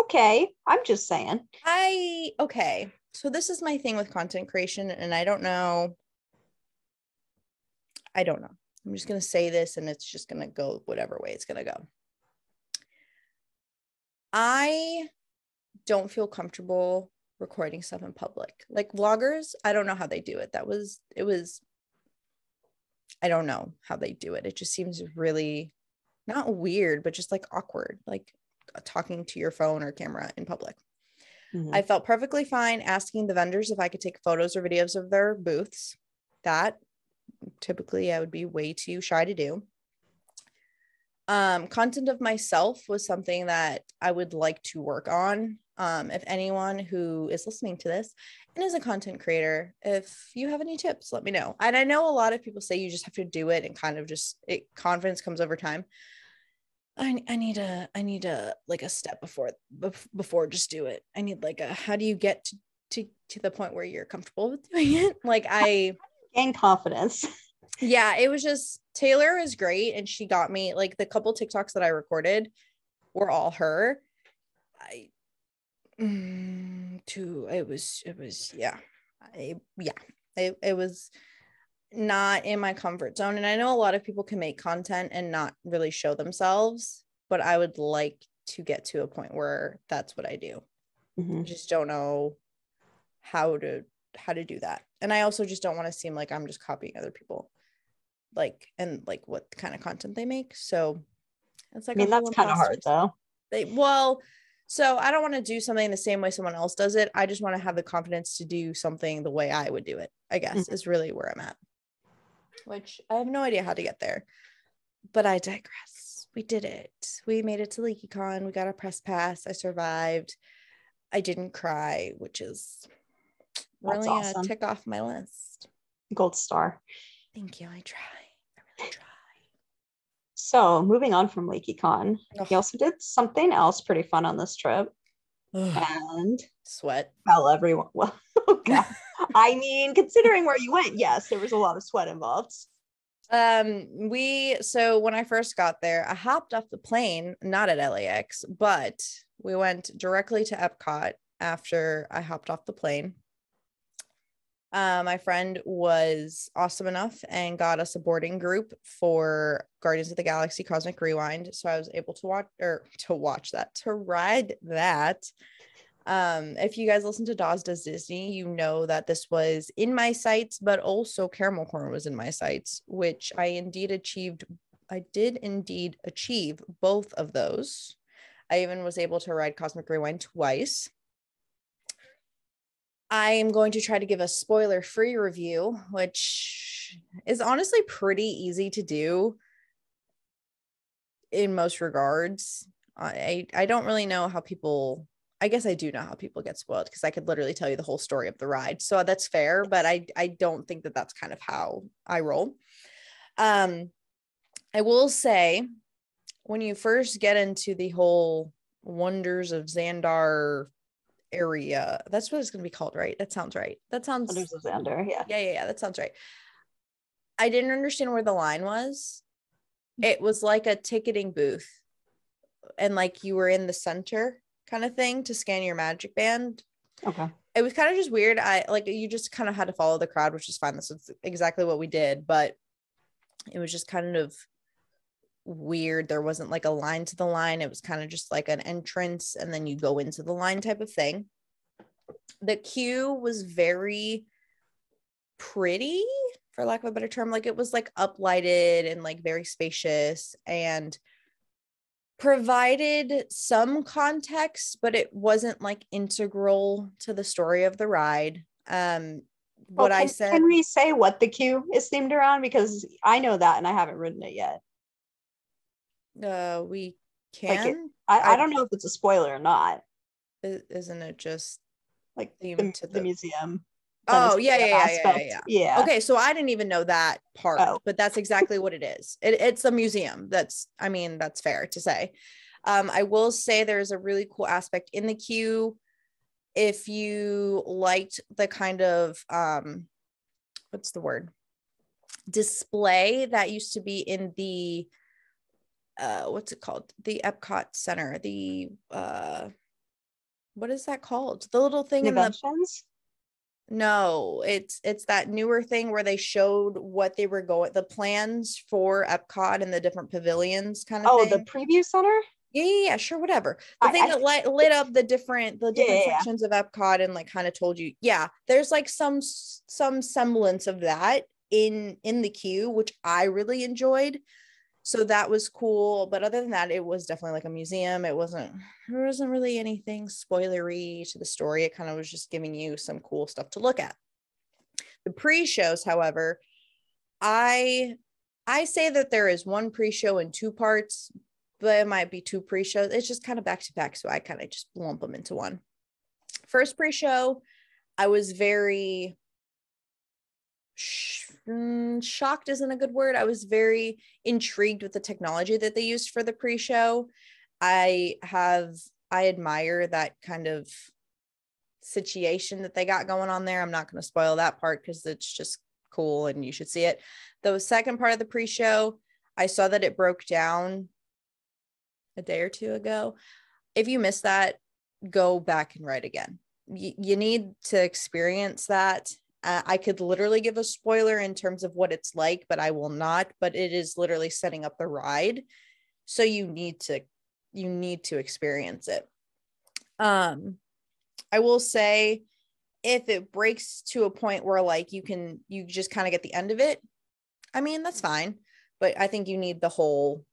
okay. I'm just saying. I okay. So this is my thing with content creation and I don't know I don't know. I'm just going to say this and it's just going to go whatever way it's going to go. I don't feel comfortable recording stuff in public. Like vloggers, I don't know how they do it. That was, it was, I don't know how they do it. It just seems really not weird, but just like awkward, like talking to your phone or camera in public. Mm-hmm. I felt perfectly fine asking the vendors if I could take photos or videos of their booths. That typically I would be way too shy to do um, content of myself was something that I would like to work on. Um, if anyone who is listening to this and is a content creator, if you have any tips, let me know. And I know a lot of people say you just have to do it and kind of just it confidence comes over time. I, I need a I need a like a step before before just do it. I need like a how do you get to to, to the point where you're comfortable with doing it? Like I gain confidence. yeah, it was just Taylor is great, and she got me like the couple TikToks that I recorded were all her. I mm, too. It was. It was. Yeah. I, yeah. It, it was not in my comfort zone, and I know a lot of people can make content and not really show themselves, but I would like to get to a point where that's what I do. Mhm. I just don't know how to how to do that and i also just don't want to seem like i'm just copying other people like and like what kind of content they make. So it's like I mean, that's kind of hard though. they, well so i don't want to do something the same way someone else does it. I just want to have the confidence to do something the way i would do it i guess mm-hmm. is really where i'm at. Which i have no idea how to get there but i digress. We did it. We made it to leakycon. We got a press pass. I survived. I didn't cry which is That's really awesome. a tick off my list. Gold star. thank you i try i really try So moving on from LeakyCon, he also did something else pretty fun on this trip Ugh, and sweat tell everyone. Well, okay. I mean, considering where you went, yes, there was a lot of sweat involved. Um, we so when I first got there, I hopped off the plane, not at LAX, but we went directly to Epcot after I hopped off the plane. Uh, my friend was awesome enough and got us a boarding group for Guardians of the Galaxy Cosmic Rewind. So I was able to watch or to watch that, to ride that. Um, if you guys listen to Dawes Does Disney, you know that this was in my sights, but also Caramel Corn was in my sights, which I indeed achieved. I did indeed achieve both of those. I even was able to ride Cosmic Rewind twice. I am going to try to give a spoiler free review, which is honestly pretty easy to do in most regards. I I don't really know how people I guess I do know how people get spoiled because I could literally tell you the whole story of the ride. So that's fair, but I I don't think that that's kind of how I roll. Um I will say when you first get into the whole wonders of Xandar area, that's what it's going to be called, right? That sounds right. That sounds Xandar, yeah. yeah, yeah, yeah. That sounds right. I didn't understand where the line was. Mm. It was like a ticketing booth, and like you were in the center kind of thing to scan your magic band. Okay. It was kind of just weird. I like you just kind of had to follow the crowd, which is fine. This is exactly what we did, but it was just kind of weird. There wasn't like a line to the line. It was kind of just like an entrance and then you go into the line type of thing. The queue was very pretty, for lack of a better term. Like it was like uplighted and like very spacious and provided some context, but it wasn't like integral to the story of the ride. Um, what Well, I can- said. Can we say what the queue is themed around? Because I know that and I haven't ridden it yet. Uh we Like it- can I, I don't know if it's a spoiler or not. Isn't it just Like the, Themed to the the- museum. oh yeah yeah, yeah yeah yeah Yeah. okay so i didn't even know that part Oh. but that's exactly what it is it, it's a museum that's i mean that's fair to say um i will say there's a really cool aspect in the queue if you liked the kind of um what's the word display that used to be in the uh what's it called the epcot center the uh what is that called the little thing in the no, it's it's that newer thing where they showed what they were going the plans for Epcot and the different pavilions kind of Oh, thing. the preview center? yeah, yeah, yeah, sure, whatever. The I- thing I that lit, lit up the different the different yeah, yeah. sections of Epcot and like kind of told you, yeah, there's like some some semblance of that in in the queue, which I really enjoyed. So that was cool. But other than that, it was definitely like a museum. It wasn't there wasn't really anything spoilery to the story. It kind of was just giving you some cool stuff to look at. The pre-shows, however, I I say that there is one pre-show in two parts, but it might be two pre-shows. It's just kind of back to back, so I kind of just lump them into one. First pre-show, I was very mm, shocked isn't a good word. I was very intrigued with the technology that they used for the pre-show. I have I admire that kind of situation that they got going on there. I'm not going to spoil that part because it's just cool and you should see it. The second part of the pre-show, I saw that it broke down a day or two ago. If you missed that, go back and write again. Y- you need to experience that. Uh, I could literally give a spoiler in terms of what it's like, but I will not. But it is literally setting up the ride, so you need to you need to experience it. Um, I will say, if it breaks to a point where like you can you just kind of get the end of it, I mean that's fine. But I think you need the whole,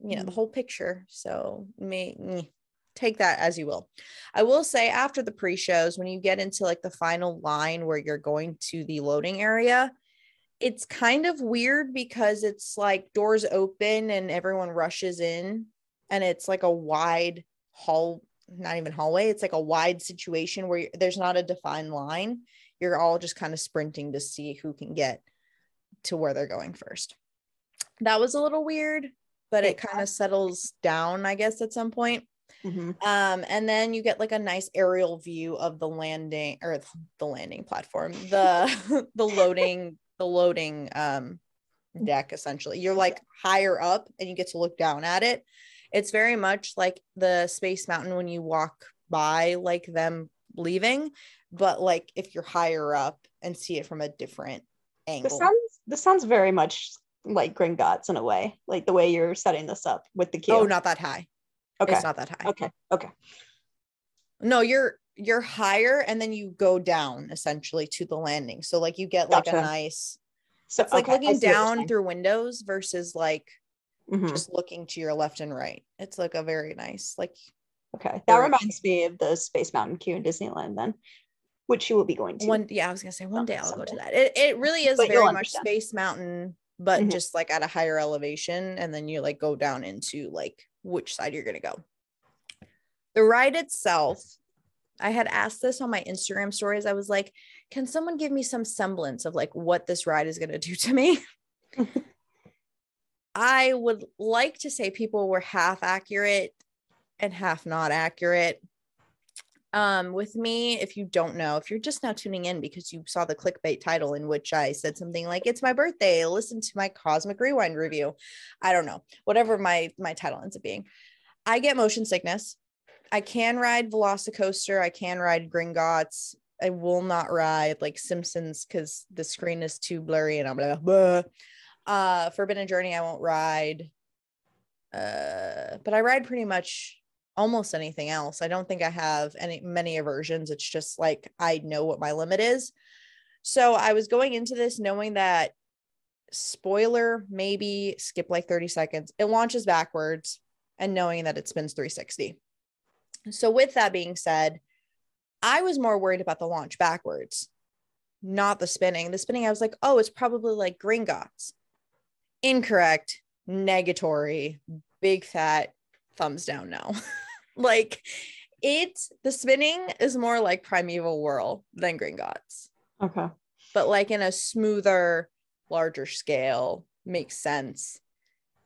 you know, the whole picture. So me take that as you will. I will say after the pre-shows, when you get into like the final line where you're going to the loading area, it's kind of weird because it's like doors open and everyone rushes in and it's like a wide hall not even hallway it's like a wide situation where there's not a defined line. You're all just kind of sprinting to see who can get to where they're going first. That was a little weird but it kind of settles down i guess at some point Mm-hmm. Um, and then you get like a nice aerial view of the landing or the landing platform, the the loading, the loading um deck essentially. You're like higher up and you get to look down at it. It's very much like the Space Mountain when you walk by like them leaving, but like if you're higher up and see it from a different angle. This sounds this sounds very much like Gringotts in a way, like the way you're setting this up with the queue. Oh, not that high. Okay. It's not that high. Okay. Okay. No, you're you're higher and then you go down essentially to the landing. So like you get like gotcha. a nice so it's like looking down through windows versus like mm-hmm. just looking to your left and right. It's like a very nice like okay. That reminds me of the Space Mountain queue in Disneyland then. Which you will be going to. One yeah, I was gonna say one day I'll someday. go to that. It it really is but very much Space Mountain, but mm-hmm. just like at a higher elevation, and then you like go down into like which side you're going to go. The ride itself, I had asked this on my Instagram stories. I was like, can someone give me some semblance of like what this ride is going to do to me? I would like to say people were half accurate and half not accurate. Um, with me, if you don't know, if you're just now tuning in because you saw the clickbait title in which I said something like "It's my birthday," listen to my Cosmic Rewind review. I don't know, whatever my my title ends up being. I get motion sickness. I can ride Velocicoaster. I can ride Gringotts. I will not ride like Simpsons because the screen is too blurry and I'm like, uh, Forbidden Journey. I won't ride. Uh, but I ride pretty much almost anything else. I don't think I have any many aversions. It's just like I know what my limit is. So I was going into this knowing that spoiler, maybe skip like 30 seconds. It launches backwards and knowing that it spins 360. So with that being said, I was more worried about the launch backwards, not the spinning. The spinning, I was like, oh, it's probably like Gringotts. Incorrect, negatory, big fat thumbs down no. like it the spinning is more like primeval whirl than gringotts okay. But like in a smoother larger scale makes sense.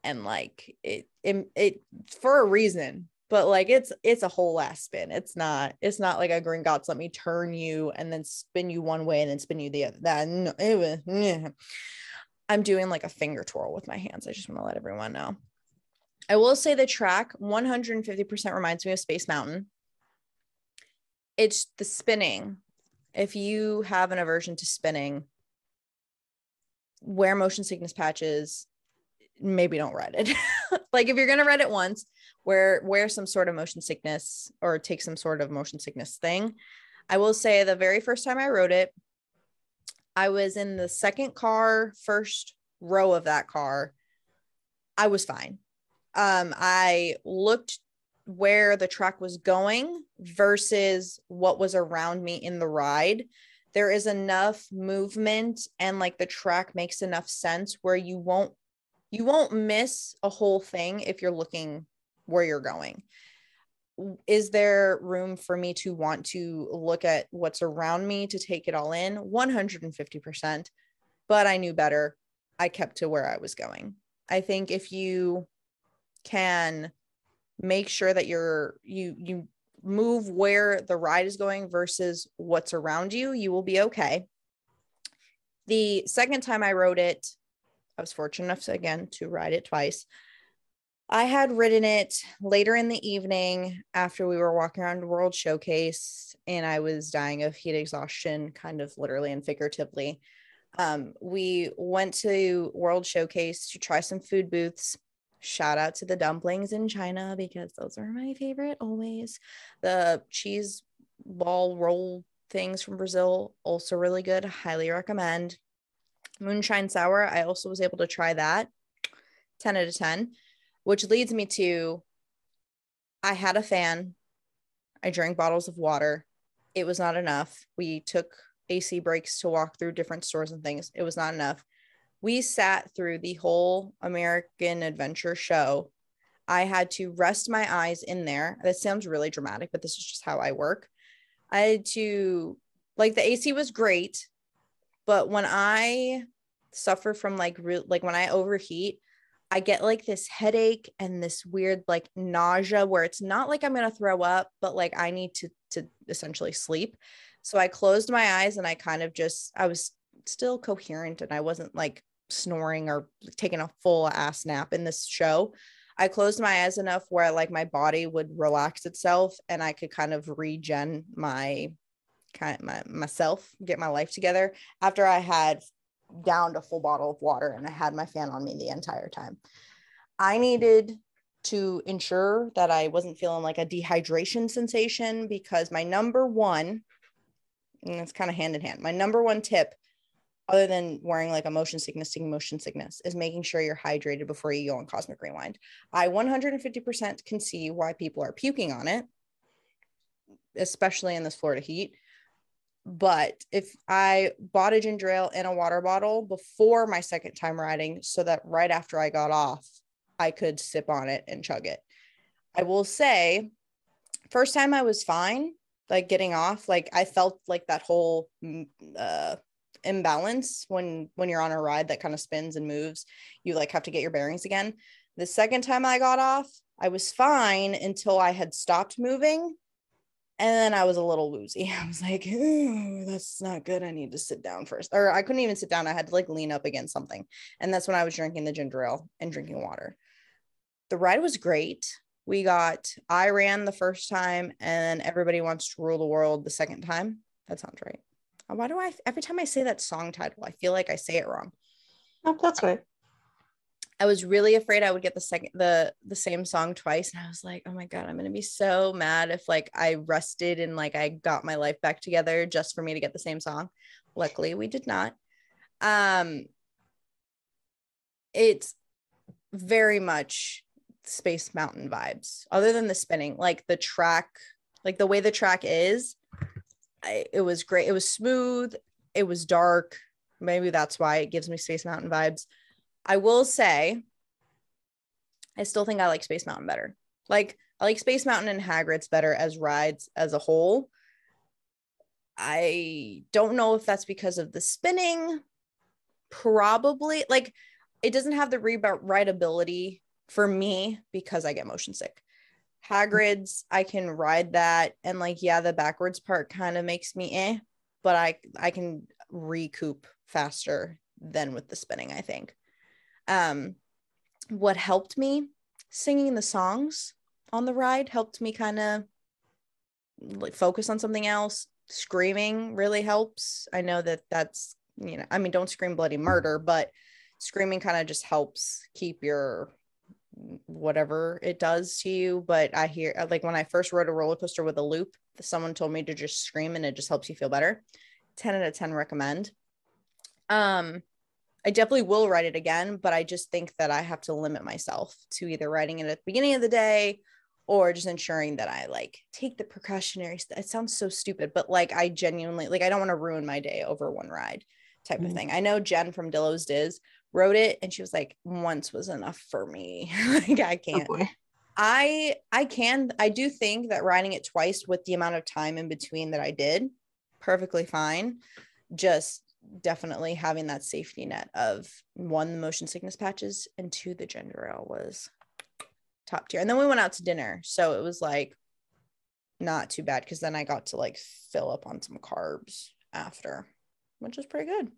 And like it it, it for a reason. But like it's it's a whole ass spin. It's not it's not like a gringotts let me turn you and then spin you one way and then spin you the other that no, it was, i'm doing like a finger twirl with my hands. I just want to let everyone know I will say the track 150% reminds me of Space Mountain. It's the spinning. If you have an aversion to spinning, wear motion sickness patches. Maybe don't ride it. like if you're gonna ride it once, wear wear some sort of motion sickness or take some sort of motion sickness thing. I will say the very first time I rode it, I was in the second car, first row of that car. I was fine um, I looked where the track was going versus what was around me in the ride. There is enough movement and like the track makes enough sense where you won't you won't miss a whole thing if you're looking where you're going. Is there room for me to want to look at what's around me to take it all in? 150%. But I knew better. I kept to where I was going. I think if you can make sure that you're you you move where the ride is going versus what's around you, you will be okay. The second time I rode it, I was fortunate enough to, again to ride it twice. I had ridden it later in the evening after we were walking around World Showcase and I was dying of heat exhaustion, kind of literally and figuratively. Um, we went to World Showcase to try some food booths. Shout out to the dumplings in China because those are my favorite always. The cheese ball roll things from Brazil, also really good. Highly recommend. Moonshine sour, I also was able to try that. 10 out of 10, which leads me to I had a fan. I drank bottles of water. It was not enough. We took AC breaks to walk through different stores and things. It was not enough. We sat through the whole American Adventure show. I had to rest my eyes in there. That sounds really dramatic, but this is just how I work. I had to, like, the AC was great, but when I suffer from like, re- like when I overheat, I get like this headache and this weird like nausea where it's not like I'm gonna throw up, but like I need to to essentially sleep. So I closed my eyes and I kind of just, I was still coherent and I wasn't like snoring or taking a full ass nap in this show. I closed my eyes enough where like my body would relax itself and I could kind of regen my kind of my myself, get my life together after I had downed a full bottle of water and I had my fan on me the entire time. I needed to ensure that I wasn't feeling like a dehydration sensation because my number one and it's kind of hand in hand. My number one tip, other than wearing like a motion sickness motion sickness, is making sure you're hydrated before you go on Cosmic Rewind. I 150% can see why people are puking on it, especially in this Florida heat. But if I bought a ginger ale in a water bottle before my second time riding, so that right after I got off, I could sip on it and chug it. I will say, first time I was fine like getting off like i felt like that whole mm, uh imbalance when when you're on a ride that kind of spins and moves you like have to get your bearings again. The second time i got off i was fine until i had stopped moving and then i was a little woozy. I was like that's not good. I need to sit down first. Or i couldn't even sit down. I had to like lean up against something. And that's when i was drinking the ginger ale and drinking water. The ride was great. We got I ran the first time and everybody wants to rule the world the second time. That sounds right. Uh, why do I every time I say that song title, I feel like I say it wrong. Oh, that's right. I was really afraid I would get the second the the same song twice. And I was like, oh my God, I'm gonna be so mad if like I rested and like I got my life back together just for me to get the same song. Luckily, we did not. Um it's very much Space Mountain vibes, other than the spinning, like the track, like the way the track is. I, it was great. It was smooth. It was dark. Maybe that's why it gives me Space Mountain vibes. I will say, I still think I like Space Mountain better. Like I like Space Mountain and Hagrid's better as rides as a whole. I don't know if that's because of the spinning. Probably like it doesn't have the rideability for me because I get motion sick. Hagrid's, I can ride that, and like, yeah, the backwards part kind of makes me eh, but I I can recoup faster than with the spinning. I think. Um, what helped me singing the songs on the ride helped me kind of like focus on something else. Screaming really helps. I know that that's you know, I mean, don't scream bloody murder, but screaming kind of just helps keep your whatever it does to you. But I hear like when I first rode a roller coaster with a loop, someone told me to just scream and it just helps you feel better. 10 out of 10 recommend. Um, I definitely will write it again, but I just think that I have to limit myself to either writing it at the beginning of the day or just ensuring that I like take the precautionary st- it sounds so stupid, but like I genuinely like I don't want to ruin my day over one ride type mm-hmm. of thing. I know Jen from Dillo's Diz wrote it and she was like once was enough for me. Like i oh, can't. oh i i can i do think that writing it twice with the amount of time in between that i did perfectly fine. Just definitely having that safety net of one the motion sickness patches and two the ginger ale was top tier. And then we went out to dinner so it was like not too bad because then i got to like fill up on some carbs after which was pretty good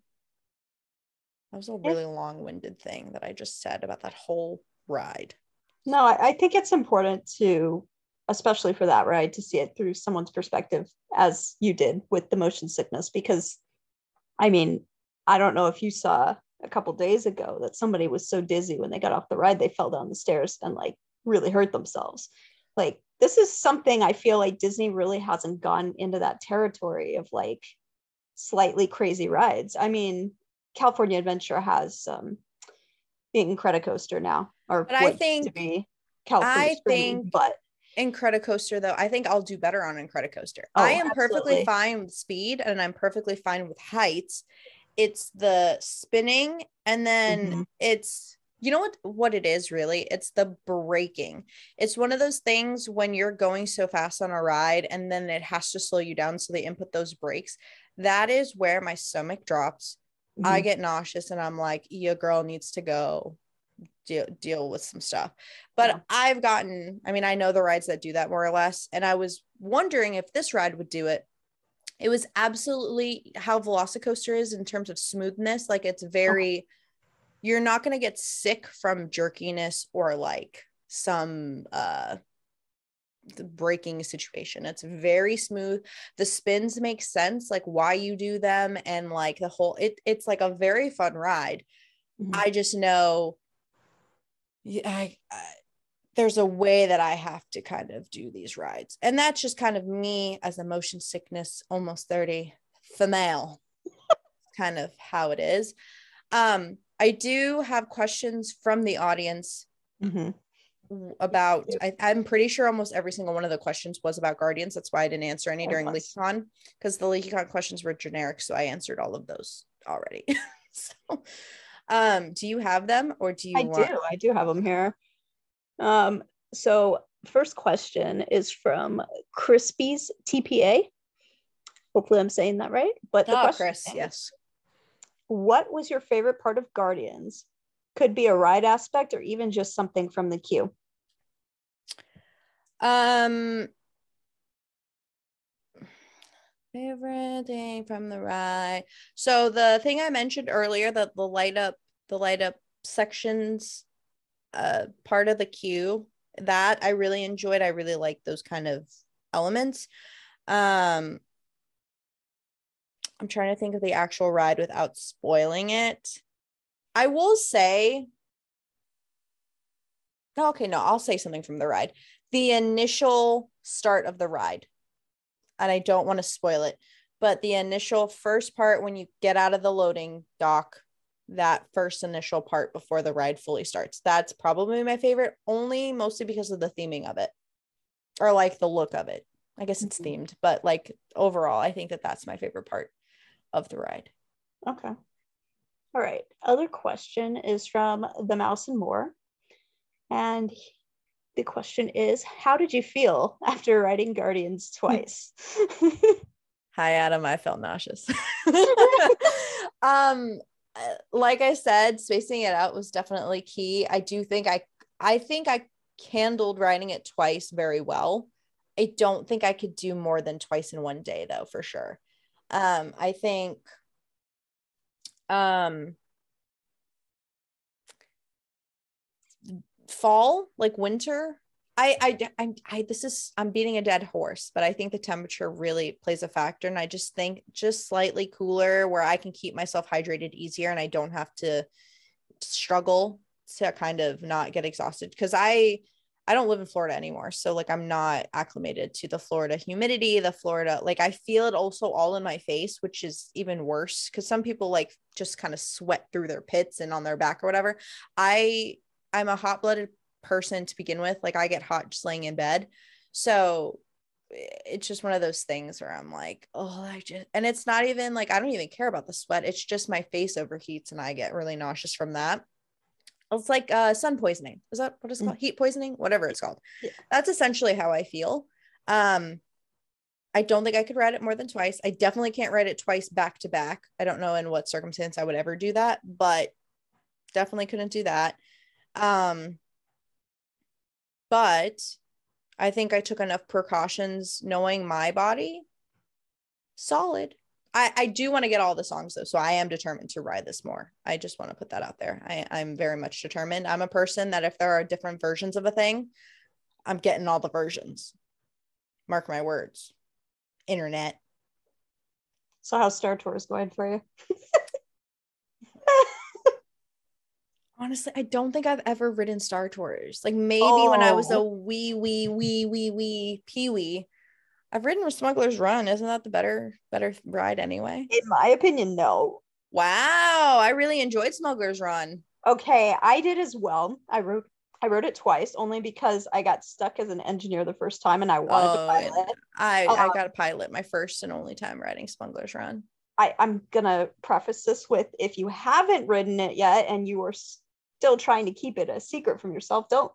That was a really long-winded thing that I just said about that whole ride. No, I, I think it's important to, especially for that ride, to see it through someone's perspective, as you did with the motion sickness. Because, I mean, I don't know if you saw a couple days ago that somebody was so dizzy when they got off the ride they fell down the stairs and like really hurt themselves. Like this is something I feel like Disney really hasn't gone into that territory of like slightly crazy rides. I mean, California Adventure has um being Incredicoaster now, or But I think- to be California I think- but Incredicoaster, though, I think I'll do better on Incredicoaster. Oh, I am perfectly fine with speed and I'm perfectly fine with heights. It's the spinning and then Mhm. it's you know what what it is really? It's the braking. It's one of those things when you're going so fast on a ride and then it has to slow you down so they input those brakes. That is where my stomach drops. I Mhm. get nauseous and I'm like, your girl needs to go deal deal with some stuff. But Yeah. I've gotten, I mean, I know the rides that do that more or less. And I was wondering if this ride would do it. It was absolutely how Velocicoaster is in terms of smoothness. Like it's very, you're not gonna get sick from jerkiness or like some uh the braking situation. It's very smooth. The spins make sense, like why you do them, and like the whole it it's like a very fun ride. Mhm. I just know yeah, I, I there's a way that I have to kind of do these rides. And that's just kind of me as a motion sickness, almost 30 female. kind of how it is. Um, I do have questions from the audience Mhm. About I, i'm pretty sure almost every single one of the questions was about guardians that's why i didn't answer any during leakycon because the leakycon questions were generic so i answered all of those already so um do you have them or do you I want do. I do have them here. Um, so first question is from Crispy's TPA. Hopefully I'm saying that right. But the oh question chris is, yes What was your favorite part of Guardians? Could be a ride aspect or even just something from the queue. Um favorite thing from the ride so the thing i mentioned earlier that the light up the light up sections uh part of the queue that i really enjoyed. I really like those kind of elements. Um i'm trying to think of the actual ride without spoiling it. I will say okay no i'll say something from the ride the initial start of the ride and i don't want to spoil it but the initial first part when you get out of the loading dock that first initial part before the ride fully starts that's probably my favorite only mostly because of the theming of it or like the look of it i guess it's Mhm. themed but like overall i think that that's my favorite part of the ride Okay. All right. Other question is from the Mouse and More. And the question is How did you feel after riding Guardians twice? Hi, Adam. I felt nauseous. um, uh, like I said, spacing it out was definitely key. I do think I, I think I handled writing it twice very well. I don't think I could do more than twice in one day, though, for sure. Um, I think, um, fall, like winter, I, I, I, I, this is, I'm beating a dead horse, but I think the temperature really plays a factor. And I just think just slightly cooler where I can keep myself hydrated easier and I don't have to struggle to kind of not get exhausted. Cause I, I don't live in Florida anymore. So like I'm not acclimated to the Florida humidity, the Florida, like I feel it also all in my face, which is even worse. Cause some people like just kind of sweat through their pits and on their back or whatever. I, I'm a hot blooded person to begin with. Like I get hot just laying in bed. So it's just one of those things where I'm like, oh, I just, and it's not even like, I don't even care about the sweat. It's just my face overheats and I get really nauseous from that. It's like uh, sun poisoning. Is that what it's called? Heat poisoning, whatever it's called. Yeah. That's essentially how I feel. Um, I don't think I could ride it more than twice. I definitely can't ride it twice back to back. I don't know in what circumstance I would ever do that, but definitely couldn't do that. Um, but I think I took enough precautions knowing my body solid. I, I do want to get all the songs though, so I am determined to ride this more. I just want to put that out there. I, I'm very much determined. I'm a person that if there are different versions of a thing, I'm getting all the versions. Mark my words. Internet. So how's Star Tours going for you? Honestly, I don't think I've ever ridden Star Tours. Like maybe oh. when I was a Oh. wee wee wee wee wee pee wee. I've ridden with Smuggler's Run. Isn't that the better better ride anyway? In my opinion, no. Wow, I really enjoyed Smuggler's Run. Okay, I did as well. I wrote I wrote it twice only because I got stuck as an engineer the first time and I wanted Oh, to pilot. I I Um, got a pilot my first and only time riding Smuggler's Run. I, I'm gonna preface this with if you haven't ridden it yet and you are still trying to keep it a secret from yourself, don't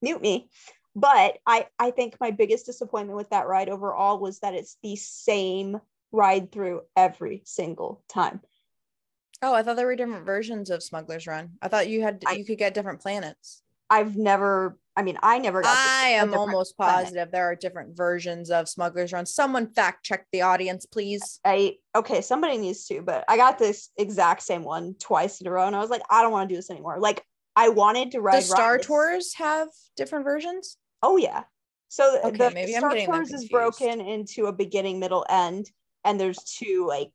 mute me. But I, I think my biggest disappointment with that ride overall was that it's the same ride through every single time. Oh, I thought there were different versions of Smuggler's Run. I thought you had I- you could get different planets. I've never, I mean, I never got. I am almost planet. positive there are different versions of Smuggler's Run. Someone fact check the audience, please. I okay, somebody needs to, but I got this exact same one twice in a row, and I was like, I don't want to do this anymore. Like, I wanted to ride Does Star rides. Tours have different versions? Oh yeah. So Okay, the maybe I'm Star Tours is broken into a beginning, middle, end, and there's two like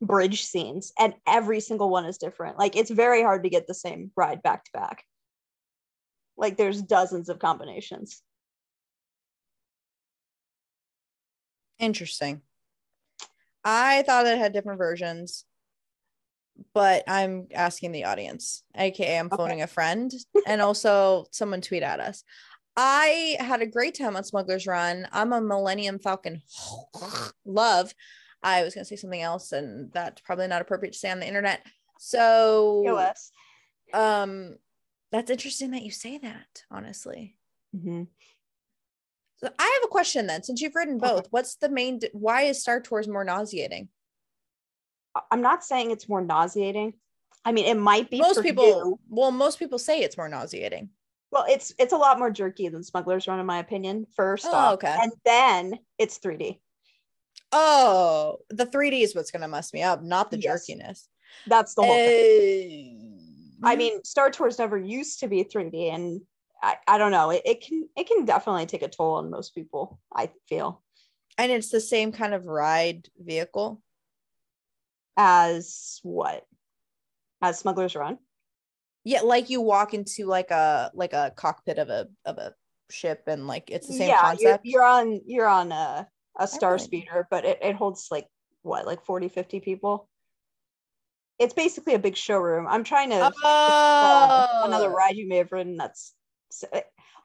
bridge scenes, and every single one is different. Like it's very hard to get the same ride back to back. Like there's dozens of combinations. Interesting. I thought it had different versions, but I'm asking the audience, aka I'm Okay. phoning a friend, and also someone tweet at us. I had a great time on Smuggler's Run. I'm a Millennium Falcon love. I was gonna say something else, and that's probably not appropriate to say on the internet. So POS. um that's interesting that you say that, honestly. Mhm. So I have a question then. Since you've ridden Okay. both, what's the main why is Star Tours more nauseating? I'm not saying it's more nauseating. I mean, it might be most for people you. well most people say it's more nauseating Well, it's it's a lot more jerky than Smuggler's Run, in my opinion. First Oh, off, okay. and then it's 3D. oh the 3d is what's going to mess me up not the Yes. jerkiness That's the whole thing. I Eh, mean, Star Tours never used to be 3D, and I, I don't know. It, it can it can definitely take a toll on most people. I feel and it's the same kind of ride vehicle as what as Smuggler's Run. yeah like you walk into like a like a cockpit of a of a ship and like it's the same yeah, concept You're, you're on you're on a a star really- speeder, but it, it holds like what like 40, 50 people. It's basically a big showroom. I'm trying to oh another ride you may have ridden that's s-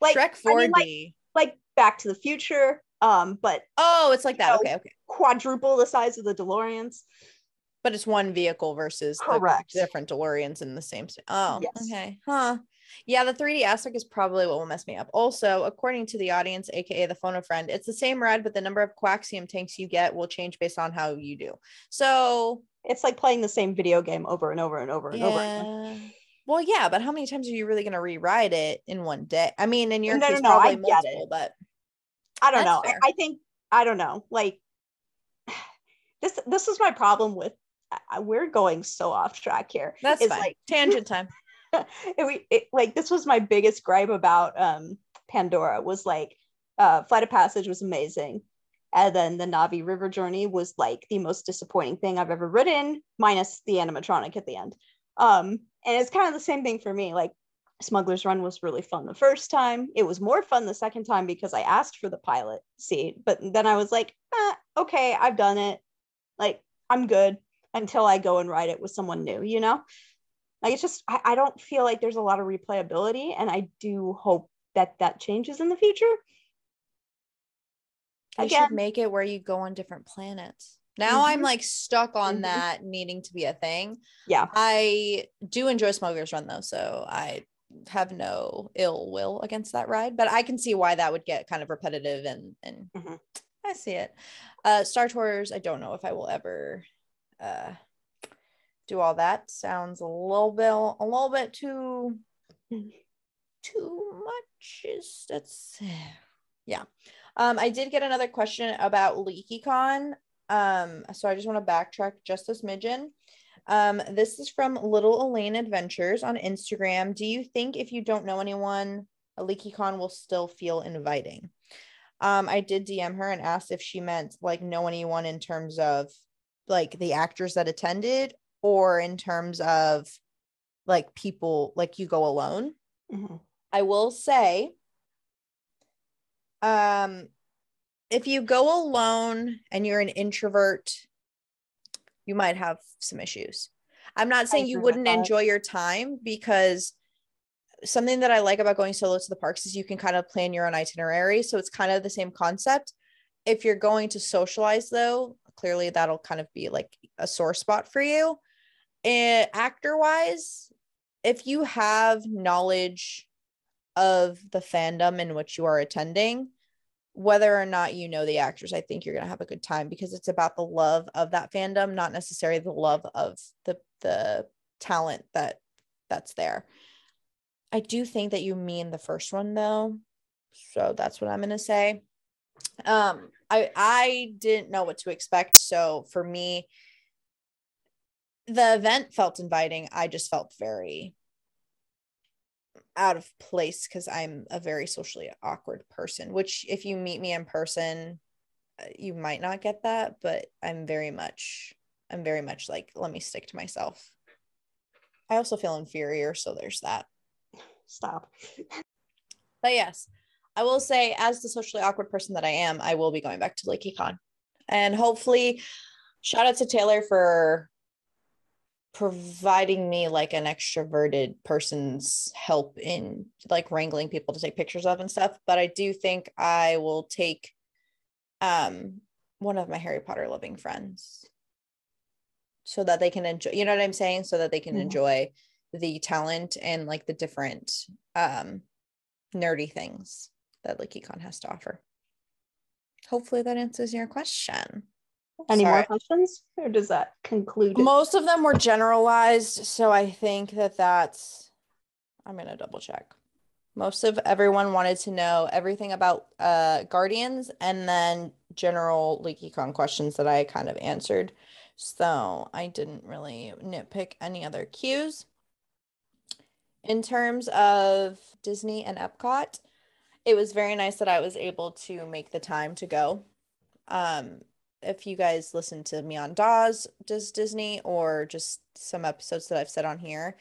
like Shrek I 4D. mean, like, like Back to the Future, um, but oh, it's like that. know, Okay, okay. quadruple the size of the DeLoreans. But it's one vehicle versus the Correct. different DeLoreans in the same. St- oh, Yes. okay, huh? Yeah, the 3D aspect is probably what will mess me up. Also, according to the audience, aka the phone friend, it's the same ride, but the number of coaxium tanks you get will change based on how you do. So It's like playing the same video game over and over and over and over again. yeah. Well, yeah, but how many times are you really going to rewrite it in one day? I mean, in your No, no, case, no, I probably get it. multiple, but I don't know. I. I think I don't know. Like this this is my problem with we're going so off track here. that's It's fine. like Tangent time. it, we- it, like this was my biggest gripe about um Pandora was like uh Flight of Passage was amazing. And then the Na'vi River Journey was like the most disappointing thing I've ever ridden, minus the animatronic at the end. Um, and it's kind of the same thing for me. Like Smuggler's Run was really fun the first time. It was more fun the second time because I asked for the pilot seat, but then I was like, eh, okay, I've done it. Like I'm good until I go and ride it with someone new, you know? Like it's just I, I don't feel like there's a lot of replayability, and I do hope that that changes in the future. They Again- should make it where you go on different planets. Now I'm Mhm. like stuck on Mhm. that needing to be a thing. Yeah. I do enjoy Smuggler's Run though, so I have no ill will against that ride, but I can see why that would get kind of repetitive and and Mhm. I see it. Uh Star Tours, I don't know if I will ever uh do all that. Sounds a little bit a little bit too Mhm. too much is that's yeah. Um I did get another question about LeakyCon. Um, so I just want to backtrack just a smidgen. Um, this is from Little Elaine Adventures on Instagram. Do you think if you don't know anyone, a LeakyCon will still feel inviting? Um, I did DM her and asked if she meant like know anyone in terms of like the actors that attended or in terms of like people like you go alone. Mm-hmm. I will say, um, if you go alone and you're an introvert, you might have some issues. I'm not saying you wouldn't enjoy your time because something that I like about going solo to the parks is you can kind of plan your own itinerary. So it's kind of the same concept. If you're going to socialize, though, clearly that'll kind of be like a sore spot for you. And actor wise, if you have knowledge of the fandom in which you are attending, whether or not you know the actors, I think you're gonna have a good time because it's about the love of that fandom, not necessarily the love of the the talent that that's there. I do think that you mean the first one though. So that's what I'm gonna say. Um, I I didn't know what to expect. So for me, the event felt inviting. I just felt very out of place because I'm a very socially awkward person, which if you meet me in person, uh, you might not get that, but I'm very much, I'm very much like, let me stick to myself. I also feel inferior. So there's that. Stop. But yes, I will say, as the socially awkward person that I am, I will be going back to LeakyCon. And hopefully, shout out to Taylor for providing me like an extroverted person's help in like wrangling people to take pictures of and stuff but i do think i will take um one of my harry potter loving friends. So that they can enjoy you know what i'm saying? So that they can mm-hmm. enjoy the talent and like the different um nerdy things that LeakyCon has to offer. Hopefully that answers your question any Sorry. more questions, or does that conclude? It? Most of them were generalized, so I think that that's. I'm gonna double check. Most of everyone wanted to know everything about uh, Guardians, and then general LeakyCon questions that I kind of answered. So I didn't really nitpick any other cues. In terms of Disney and Epcot, it was very nice that I was able to make the time to go. Um, if you guys listen to me on Dawes does Disney or just some episodes that I've said on here,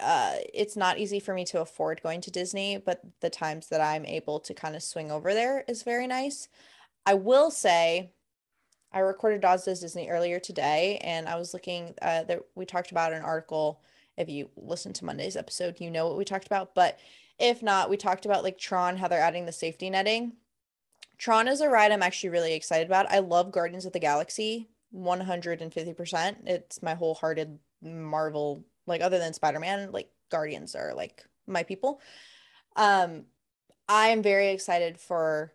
uh, it's not easy for me to afford going to Disney, but the times that I'm able to kind of swing over there is very nice. I will say, I recorded Dawes Does Disney earlier today, and I was looking uh, that we talked about an article. If you listen to Monday's episode, you know what we talked about. But if not, we talked about like Tron, how they're adding the safety netting Tron is a ride I'm actually really excited about. I love Guardians of the Galaxy 150%. It's my wholehearted Marvel, like other than Spider-Man, like Guardians are like my people. Um I am very excited for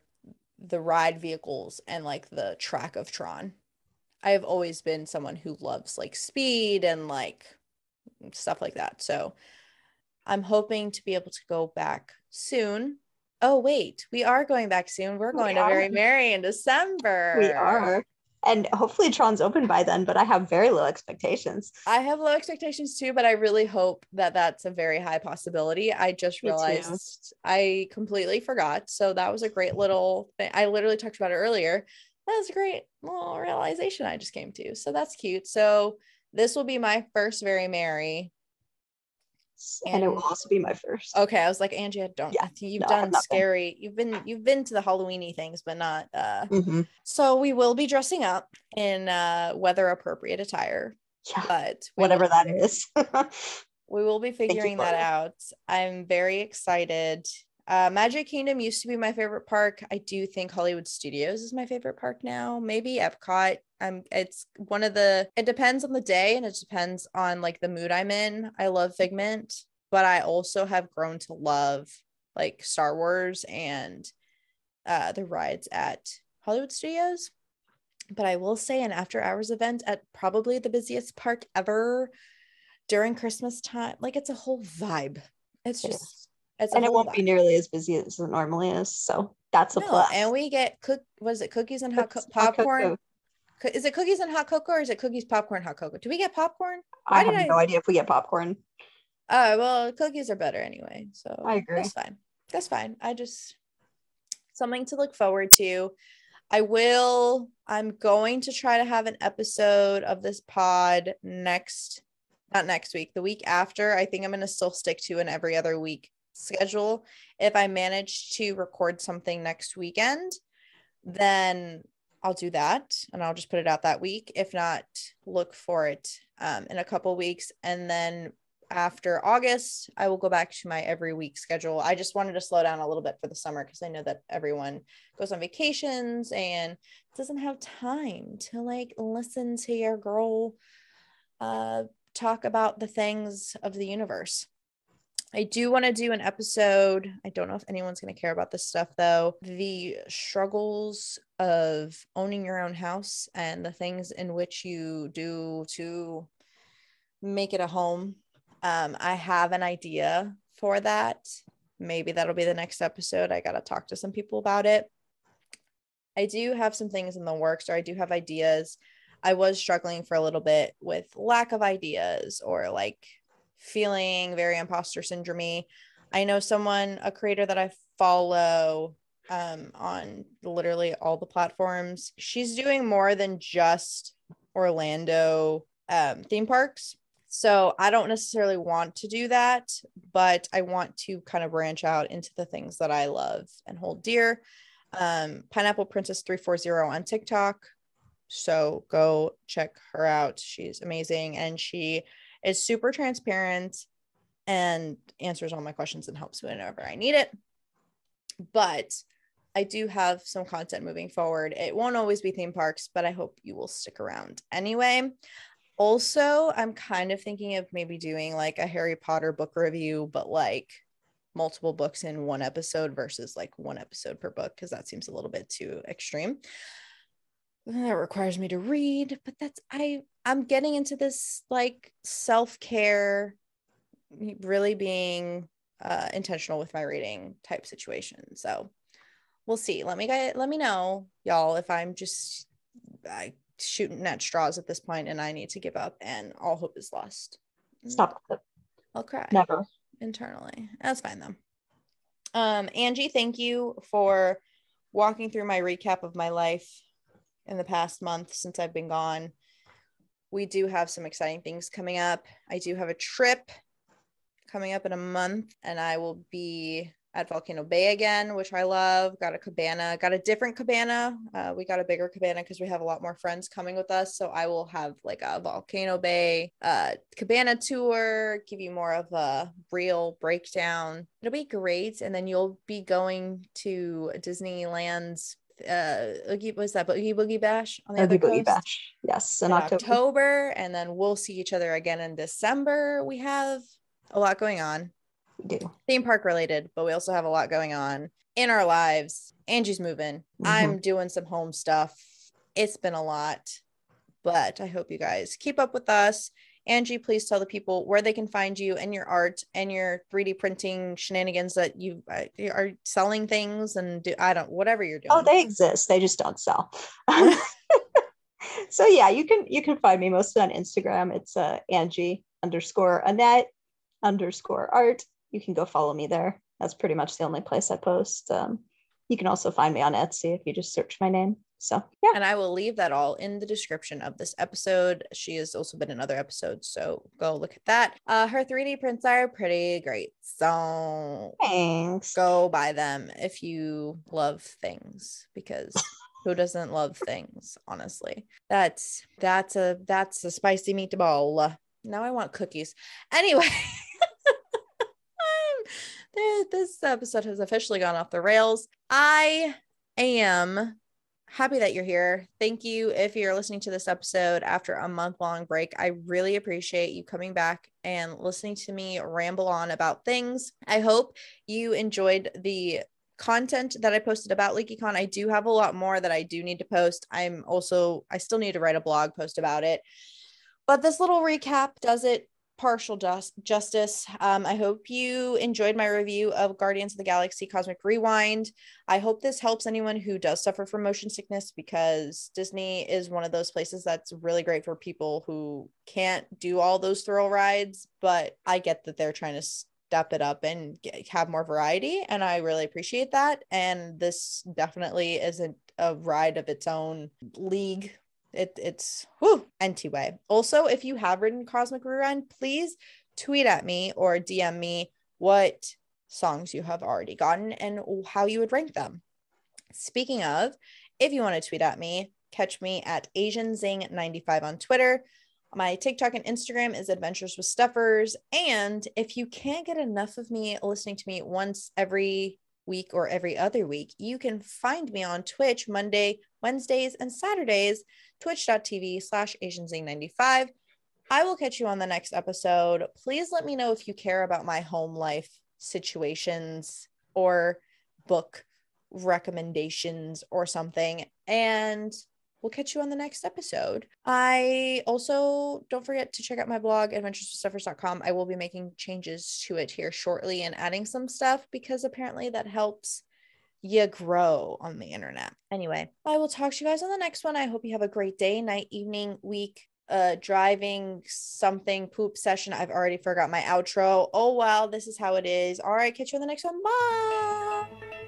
the ride vehicles and like the track of Tron. I have always been someone who loves like speed and like stuff like that. So I'm hoping to be able to go back soon oh wait we are going back soon. We're going we to are. very merry in december. we are. And hopefully tron's open by then but i have very low expectations. I have low expectations too but i really hope that that's a very high possibility. I just realized i completely forgot. So that was a great little thing. I literally talked about it earlier. That was a great little realization i just came to. So that's cute. So this will be my first very merry and, it will also be my first. Okay, I was like, Angie, don't. Yeah, you've no, done scary. You've been you've been to the Halloweeny things, but not. uh mm-hmm. So we will be dressing up in uh weather appropriate attire. Yeah, but whatever will, that is. we will be figuring that out. I'm very excited. Uh, Magic Kingdom used to be my favorite park. I do think Hollywood Studios is my favorite park now. Maybe Epcot. I'm it's one of the it depends on the day and it depends on like the mood I'm in. I love Figment, but I also have grown to love like Star Wars and uh the rides at Hollywood Studios. But I will say an after hours event at probably the busiest park ever during Christmas time. Like it's a whole vibe. It's just it's and it won't be nearly as busy as it normally is. So that's a no, plus. And we get cook was it cookies and hot co- popcorn? Is it cookies and hot cocoa or is it cookies, popcorn, hot cocoa? Do we get popcorn? I have I- no idea if we get popcorn. Oh, well, cookies are better anyway. So I agree. That's fine. That's fine. I just something to look forward to. I will, I'm going to try to have an episode of this pod next, not next week, the week after. I think I'm going to still stick to an every other week schedule. If I manage to record something next weekend, then I'll do that and I'll just put it out that week. If not, look for it um, in a couple weeks. And then after August, I will go back to my every week schedule. I just wanted to slow down a little bit for the summer because I know that everyone goes on vacations and doesn't have time to like listen to your girl uh, talk about the things of the universe. I do want to do an episode. I don't know if anyone's going to care about this stuff though. The struggles of owning your own house and the things in which you do to make it a home. Um, I have an idea for that. Maybe that'll be the next episode. I got to talk to some people about it. I do have some things in the works, or I do have ideas. I was struggling for a little bit with lack of ideas or like feeling very imposter syndrome. I know someone, a creator that I follow um, on literally all the platforms. She's doing more than just Orlando um, theme parks. So I don't necessarily want to do that, but I want to kind of branch out into the things that I love and hold dear. Um, Pineapple Princess 340 on TikTok. So go check her out. She's amazing and she is super transparent and answers all my questions and helps me whenever I need it. But I do have some content moving forward. It won't always be theme parks, but I hope you will stick around anyway. Also, I'm kind of thinking of maybe doing like a Harry Potter book review, but like multiple books in one episode versus like one episode per book, because that seems a little bit too extreme. That requires me to read, but that's I I'm getting into this like self-care, really being uh intentional with my reading type situation. So we'll see. Let me get let me know, y'all, if I'm just I shooting at straws at this point and I need to give up and all hope is lost. Stop. I'll cry Never. internally. That's fine though. Um, Angie, thank you for walking through my recap of my life in the past month since I've been gone. We do have some exciting things coming up. I do have a trip coming up in a month, and I will be at Volcano Bay again, which I love. Got a cabana, got a different cabana. Uh, we got a bigger cabana because we have a lot more friends coming with us. So I will have like a Volcano Bay uh, cabana tour, give you more of a real breakdown. It'll be great. And then you'll be going to Disneyland's uh Oogie, what's that? Oogie Boogie Bash on the Oogie other Boogie Bash. Yes, in in October. October, and then we'll see each other again in December. We have a lot going on We do. theme park related, but we also have a lot going on in our lives. Angie's moving. I'm doing some home stuff. It's been a lot, but I hope you guys keep up with us. Angie, please tell the people where they can find you and your art and your 3D printing shenanigans that you uh, are selling things and do I don't whatever you're doing. Oh, they exist. They just don't sell. so yeah, you can you can find me mostly on Instagram. It's uh Angie underscore Annette underscore art. You can go follow me there. That's pretty much the only place I post. Um, you can also find me on Etsy if you just search my name. So yeah, and I will leave that all in the description of this episode. She has also been in other episodes, so go look at that. Uh, her 3D prints are pretty great, so thanks. go buy them if you love things because who doesn't love things? Honestly, that's that's a that's a spicy meatball. Now I want cookies. Anyway. this episode has officially gone off the rails. I am happy that you're here. Thank you if you're listening to this episode after a month long break. I really appreciate you coming back and listening to me ramble on about things. I hope you enjoyed the content that I posted about LeakyCon. I do have a lot more that I do need to post. I'm also, I still need to write a blog post about it. But this little recap does it partial just, justice. Um, I hope you enjoyed my review of Guardians of the Galaxy Cosmic Rewind. I hope this helps anyone who does suffer from motion sickness because Disney is one of those places that's really great for people who can't do all those thrill rides. But I get that they're trying to step it up and get, have more variety. And I really appreciate that. And this definitely isn't a ride of its own league it, it's whew, anyway. Also, if you have ridden Cosmic Rewind, please tweet at me or DM me what songs you have already gotten and how you would rank them. Speaking of, if you want to tweet at me, catch me at AsianZing95 on Twitter. My TikTok and Instagram is Adventures with Stuffers. And if you can't get enough of me listening to me once every week or every other week, you can find me on Twitch Monday, Wednesdays, and Saturdays twitch.tv slash asianzing95. I will catch you on the next episode. Please let me know if you care about my home life situations or book recommendations or something. And we'll catch you on the next episode. I also don't forget to check out my blog, adventureswithstuffers.com. I will be making changes to it here shortly and adding some stuff because apparently that helps you grow on the internet. Anyway, I will talk to you guys on the next one. I hope you have a great day, night, evening, week, uh driving something poop session. I've already forgot my outro. Oh well, this is how it is. All right, catch you on the next one. Bye.